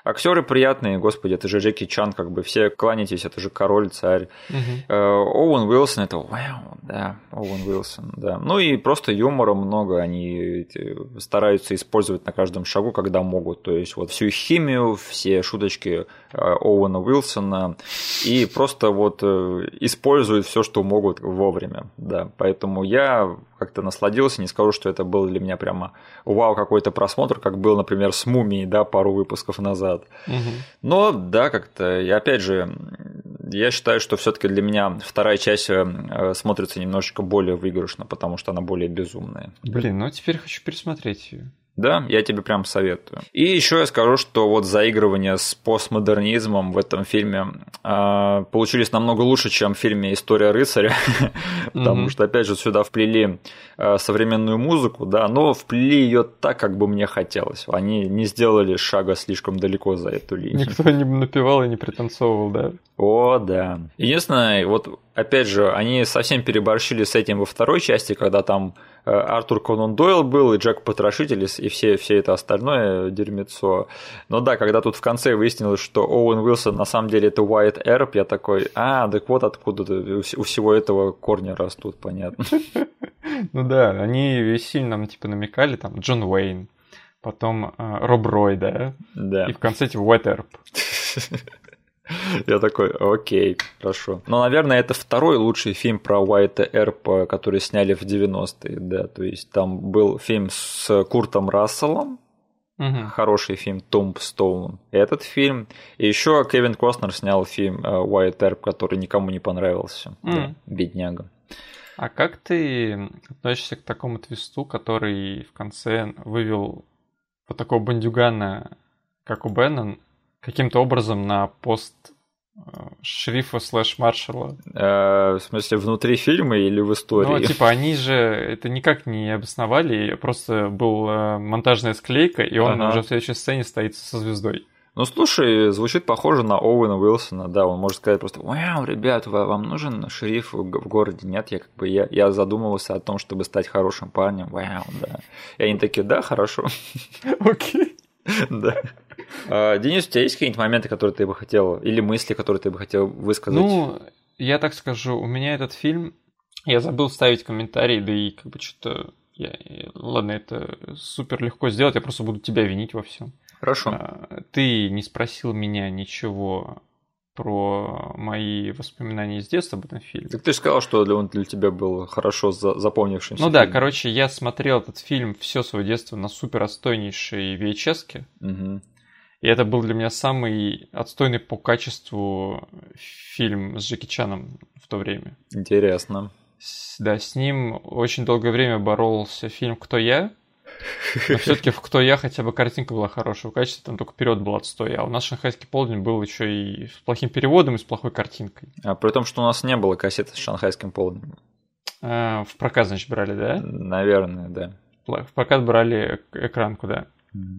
S1: Актеры приятные, господи, это же Джеки Чан, как бы все кланяйтесь, это же король, царь. Э, Оуэн Уилсон это вау, да, Оуэн Уилсон, да. Ну и просто юмора много, они эти, стараются использовать на каждом шагу, когда могут. То есть вот всю химию, все шуточки э, Оуэна Уилсона и просто вот э, используют все, что могут вовремя, да. Поэтому я как-то насладился, не скажу, что это был для меня прямо вау какой-то просмотр, как был, например, с Мумией, да, пару выпусков назад. Но да, как-то, и опять же, я считаю, что все-таки для меня вторая часть э, смотрится немножечко более выигрышно, потому что она более безумная.
S2: Блин, ну теперь хочу пересмотреть ее.
S1: Да, я тебе прям советую. И еще я скажу, что вот заигрывания с постмодернизмом в этом фильме э, получились намного лучше, чем в фильме «История рыцаря», [laughs] потому что, опять же, сюда вплели э, современную музыку, да, но вплели ее так, как бы мне хотелось. Они не сделали шага слишком далеко за эту линию.
S2: Никто не напевал и не пританцовывал, да.
S1: О, да. Единственное, вот опять же, они совсем переборщили с этим во второй части, когда там э, Артур Конан Дойл был, и Джек Потрошитель, и все, все это остальное дерьмецо. Но да, когда тут в конце выяснилось, что Оуэн Уилсон на самом деле это Уайт Эрп, я такой, а, так вот откуда у всего этого корни растут, понятно. [laughs]
S2: Ну да, они сильно типа намекали, там, Джон Уэйн, потом э, Роб Рой, да?
S1: Да.
S2: И в конце типа Уайт Эрп. [laughs]
S1: Я такой, окей, хорошо. Но, наверное, это второй лучший фильм про Уайта Эрпа, который сняли в 90-е, да. То есть там был фильм с Куртом Расселом, Угу. Хороший фильм Томбстоун. Этот фильм. И еще Кевин Костнер снял фильм Уайт Эрп, который никому не понравился. Угу. Да, бедняга.
S2: А как ты относишься к такому твисту, который в конце вывел вот такого бандюгана, как у Беннон, каким-то образом на пост э, шрифа слэш маршала.
S1: Э, в смысле, внутри фильма или в истории?
S2: Ну, типа, [laughs] они же это никак не обосновали, просто была э, монтажная склейка, и он ага. уже в следующей сцене стоит со звездой.
S1: Ну, слушай, звучит похоже на Оуэна Уилсона, да, он может сказать просто, вау, ребят, вам нужен шериф в городе? Нет, я как бы, я, я задумывался о том, чтобы стать хорошим парнем, вау, да. И они такие, да, хорошо. [laughs]
S2: Окей.
S1: Да. А, Денис, у тебя есть какие-нибудь моменты, которые ты бы хотел, или мысли, которые ты бы хотел высказать?
S2: Ну, я так скажу, у меня этот фильм, я забыл ставить комментарий, да и как бы что-то, я, ладно, это супер легко сделать, я просто буду тебя винить во всем.
S1: Хорошо.
S2: А, ты не спросил меня ничего про мои воспоминания из детства об этом фильме.
S1: Так ты же сказал, что он для тебя был хорошо запомнившимся.
S2: Ну фильм. да, короче, я смотрел этот фильм все свое детство на супер отстойнейшей VHS.
S1: Угу.
S2: И это был для меня самый отстойный по качеству фильм с Джеки Чаном в то время.
S1: Интересно.
S2: Да, с ним очень долгое время боролся фильм «Кто я?», но все-таки в «Кто я» хотя бы картинка была хорошая. В качестве там только вперед был отстой. А у нас «Шанхайский полдень» был еще и с плохим переводом, и с плохой картинкой.
S1: А при том, что у нас не было кассеты с «Шанхайским полднем».
S2: А, в прокат, значит, брали, да?
S1: Наверное, да.
S2: В прокат брали экранку, да.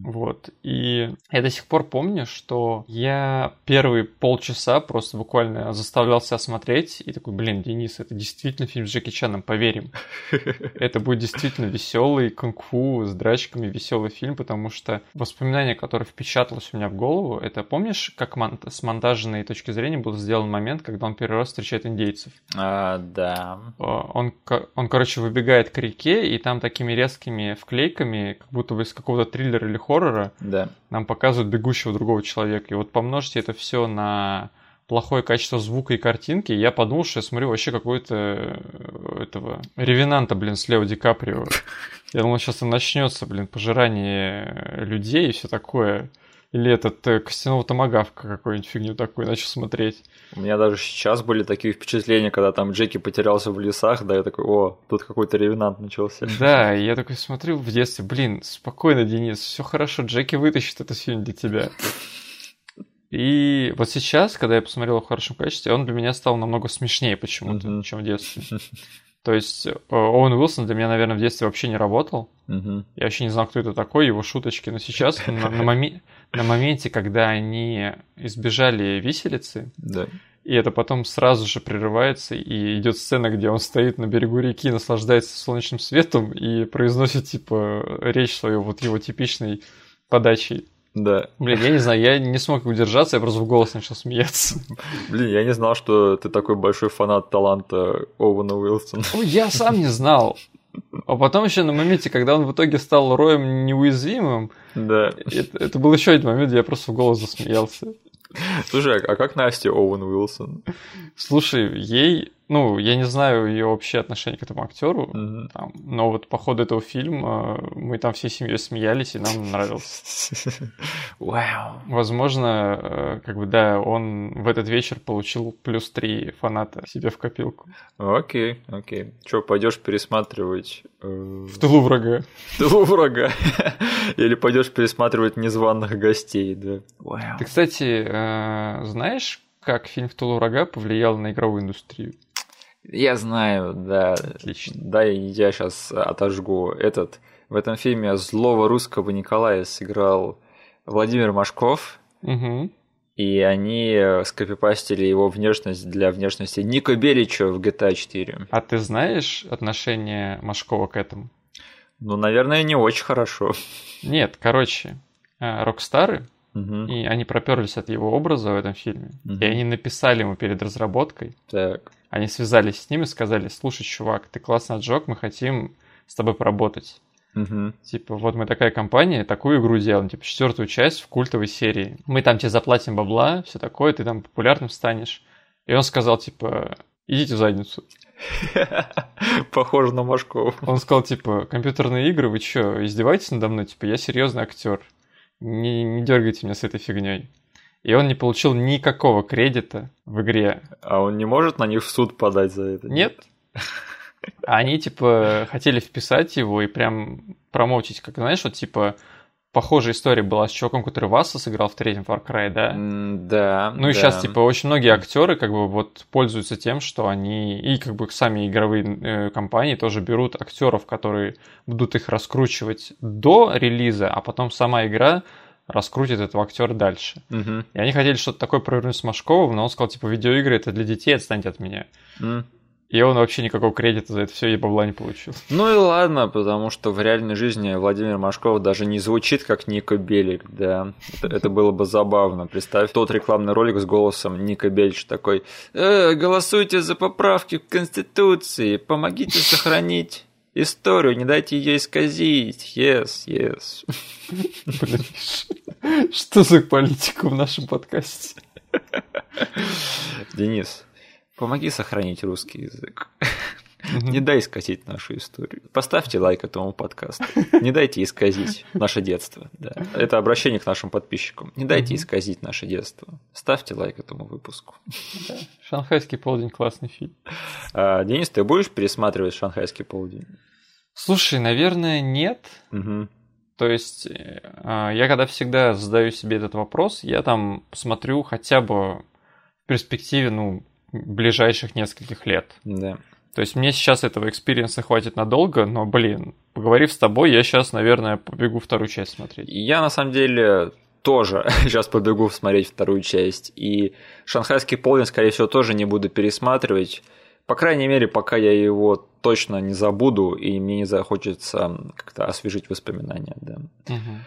S2: Вот. И я до сих пор помню, что я первые полчаса просто буквально заставлял себя смотреть и такой, блин, Денис, это действительно фильм с Джеки Чаном, поверим. [laughs] Это будет действительно веселый кунг-фу с драчками, веселый фильм, потому что воспоминание, которое впечаталось у меня в голову, это помнишь, как с монтажной точки зрения был сделан момент, когда он первый раз встречает индейцев?
S1: А, да.
S2: Он, он, короче, выбегает к реке, и там такими резкими вклейками, как будто бы из какого-то триллера триллера или хоррора,
S1: да.
S2: нам показывают бегущего другого человека. И вот помножьте это все на плохое качество звука и картинки, я подумал, что я смотрю вообще какой-то э, этого ревенанта, блин, с Лео Ди Каприо. [laughs] Я думал, сейчас начнется, блин, пожирание людей и все такое. Или этот э, костяного томагавка какой-нибудь фигню такую начал смотреть.
S1: У меня даже сейчас были такие впечатления, когда там Джеки потерялся в лесах, да, я такой, о, тут какой-то ревенант начался. [laughs]
S2: Да, я такой смотрю в детстве, блин, спокойно, Денис, все хорошо, Джеки вытащит этот фильм для тебя. И вот сейчас, когда я посмотрел его в хорошем качестве, он для меня стал намного смешнее почему-то, mm-hmm. чем в детстве. [laughs] То есть э, Оуэн Уилсон для меня, наверное, в детстве вообще не работал.
S1: Угу.
S2: Я вообще не знал, кто это такой, его шуточки. Но сейчас, [laughs] на, на, моми... на моменте, когда они избежали виселицы,
S1: да.
S2: и это потом сразу же прерывается, и идет сцена, где он стоит на берегу реки, наслаждается солнечным светом и произносит, типа, речь свою вот его типичной подачей.
S1: Да.
S2: Блин, я не знаю, я не смог удержаться, я просто в голос начал смеяться.
S1: Блин, я не знал, что ты такой большой фанат таланта Оуэна Уилсона.
S2: Ой, я сам не знал. А потом еще на моменте, когда он в итоге стал Роем неуязвимым,
S1: да.
S2: это, это был еще один момент, где я просто в голос засмеялся.
S1: Слушай, а как Настя Оуэн Уилсон?
S2: Слушай, ей ну, я не знаю ее вообще отношение к этому актеру,
S1: mm-hmm.
S2: там, но вот по ходу этого фильма мы там всей семьей смеялись, и нам нравился. [laughs]
S1: Вау.
S2: Возможно, э, как бы, да, он в этот вечер получил плюс три фаната себе в копилку.
S1: Окей, окей. Че, пойдешь пересматривать... Э...
S2: В тылу врага.
S1: В тылу врага. [laughs] Или пойдешь пересматривать незваных гостей, да.
S2: Вау. Ты, кстати, э, знаешь, как фильм «В тылу врага» повлиял на игровую индустрию?
S1: Я знаю, да.
S2: Отлично.
S1: Да, я сейчас отожгу этот. В этом фильме злого русского Николая сыграл Владимир Машков.
S2: Угу.
S1: И они скопипастили его внешность для внешности Ника Белича в GTA 4.
S2: А ты знаешь отношение Машкова к этому?
S1: Ну, наверное, не очень хорошо.
S2: Нет, короче, э, Рокстары,
S1: Мгм.
S2: и они проперлись от его образа в этом фильме,
S1: Мгм.
S2: и они написали ему перед разработкой,
S1: Так.
S2: Они связались с ним и сказали, слушай, чувак, ты классно отжег, мы хотим с тобой поработать.
S1: Мгм.
S2: Типа, вот мы такая компания, такую игру делаем, типа, четвертую часть в культовой серии. Мы там тебе заплатим бабла, все такое, ты там популярным станешь. И он сказал, типа, идите в задницу. [laughs]
S1: Похоже на Машкова.
S2: Он сказал, типа, компьютерные игры, вы чё, издеваетесь надо мной? Типа, я серьезный актер. Не, не дергайте меня с этой фигней. И он не получил никакого кредита в игре.
S1: А он не может на них в суд подать за это?
S2: Нет. Они, типа, хотели вписать его и прям промоутить, как, знаешь, вот, типа, похожая история была с чуваком, который Васа сыграл в третьем Far Cry, да?
S1: Да.
S2: Ну и
S1: да.
S2: сейчас, типа, очень многие актеры, как бы, вот, пользуются тем, что они, и, как бы, сами игровые э, компании тоже берут актеров, которые будут их раскручивать до релиза, а потом сама игра раскрутит этого актера дальше.
S1: Мгм.
S2: И они хотели что-то такое провернуть с Машковым, но он сказал, типа, видеоигры это для детей, отстаньте от меня.
S1: М.
S2: И он вообще никакого кредита за это все и бабла не получил.
S1: Ну и ладно, потому что в реальной жизни Владимир Машков даже не звучит как Ника Белик, да. Это, это было бы забавно. Представь тот рекламный ролик с голосом Ника Белич такой «Э, «Голосуйте за поправки к Конституции, помогите сохранить историю, не дайте ее исказить. Yes, yes».
S2: Блин, что за политика в нашем подкасте?
S1: Денис, помоги сохранить русский язык. Не дай исказить нашу историю. Поставьте лайк этому подкасту. Не дайте исказить наше детство. Да. Это обращение к нашим подписчикам. Не дайте исказить наше детство. Ставьте лайк этому выпуску.
S2: Шанхайский полдень классный фильм.
S1: А, Денис, ты будешь пересматривать шанхайский полдень?
S2: Слушай, наверное, нет.
S1: Мгм.
S2: То есть, э, а, я когда всегда задаю себе этот вопрос, я там смотрю хотя бы в перспективе, ну, ближайших нескольких лет.
S1: Да.
S2: То есть мне сейчас этого experience а хватит надолго, но, блин, поговорив с тобой, я сейчас, наверное, побегу вторую часть смотреть.
S1: Я на самом деле тоже [laughs] сейчас побегу смотреть вторую часть. И шанхайский полдень, скорее всего, тоже не буду пересматривать. По крайней мере, пока я его точно не забуду, и мне не захочется как-то освежить воспоминания. Да.
S2: Мгм.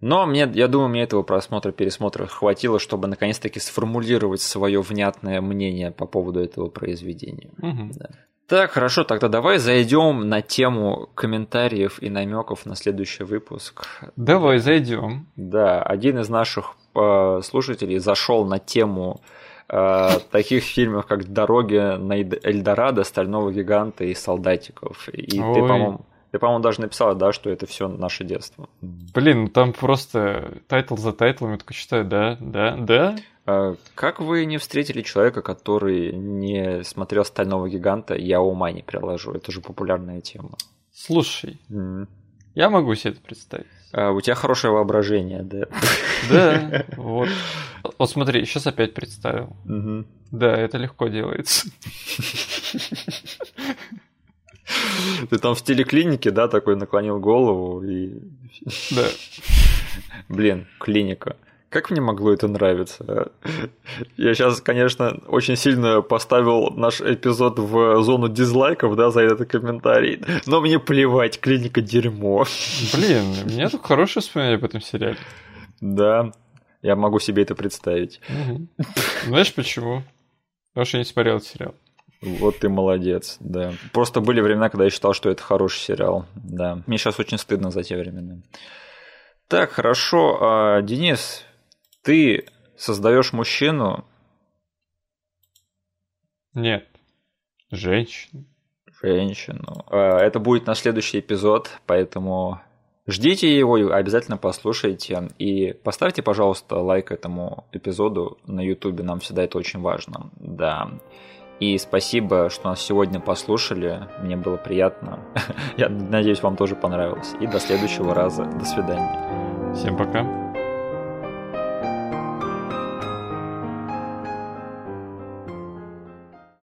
S1: Но мне, я думаю, мне этого просмотра, пересмотра хватило, чтобы наконец-таки сформулировать свое внятное мнение по поводу этого произведения.
S2: Мгм.
S1: Да. Так, хорошо, тогда давай зайдем на тему комментариев и намеков на следующий выпуск.
S2: Давай зайдем.
S1: Да, один из наших э, слушателей зашел на тему э, таких фильмов, как «Дороги на Эль- Эльдорадо», «Стального гиганта» и «Солдатиков». И ты,
S2: Ой.
S1: по-моему, ты, по-моему, даже написала, да, что это все наше детство.
S2: Блин, ну там просто title за title ом, я такой читаю, да, да, да.
S1: Э, Как вы не встретили человека, который не смотрел «Стального гиганта», я ума не приложу. Это же популярная тема.
S2: Слушай,
S1: М.
S2: я могу себе это представить.
S1: Э, У тебя хорошее воображение, да.
S2: Да, [laughs] вот. Вот смотри, сейчас опять представил. Да, это легко делается. [laughs]
S1: Ты там в телеклинике, да, такой наклонил голову и...
S2: Да. [laughs]
S1: Блин, клиника. Как мне могло это нравиться? а? Я сейчас, конечно, очень сильно поставил наш эпизод в зону дизлайков, да, за этот комментарий. Но мне плевать, клиника дерьмо.
S2: Блин, у меня только хорошее воспоминание об этом сериале.
S1: Да, я могу себе это представить.
S2: Мгм. Знаешь почему? Потому что я не смотрел этот сериал.
S1: Вот ты молодец, да. Просто были времена, когда я считал, что это хороший сериал, да. Мне сейчас очень стыдно за те времена. Так, хорошо. А, Денис, ты создаешь мужчину,
S2: Нет. Женщина.
S1: женщину. А, Это будет на следующий эпизод, поэтому ждите его и обязательно послушайте. И поставьте, пожалуйста, лайк этому эпизоду на YouTube, нам всегда это очень важно. Да. И спасибо, что нас сегодня послушали. Мне было приятно. [laughs] Я надеюсь, вам тоже понравилось. И до следующего раза. До свидания.
S2: Всем пока.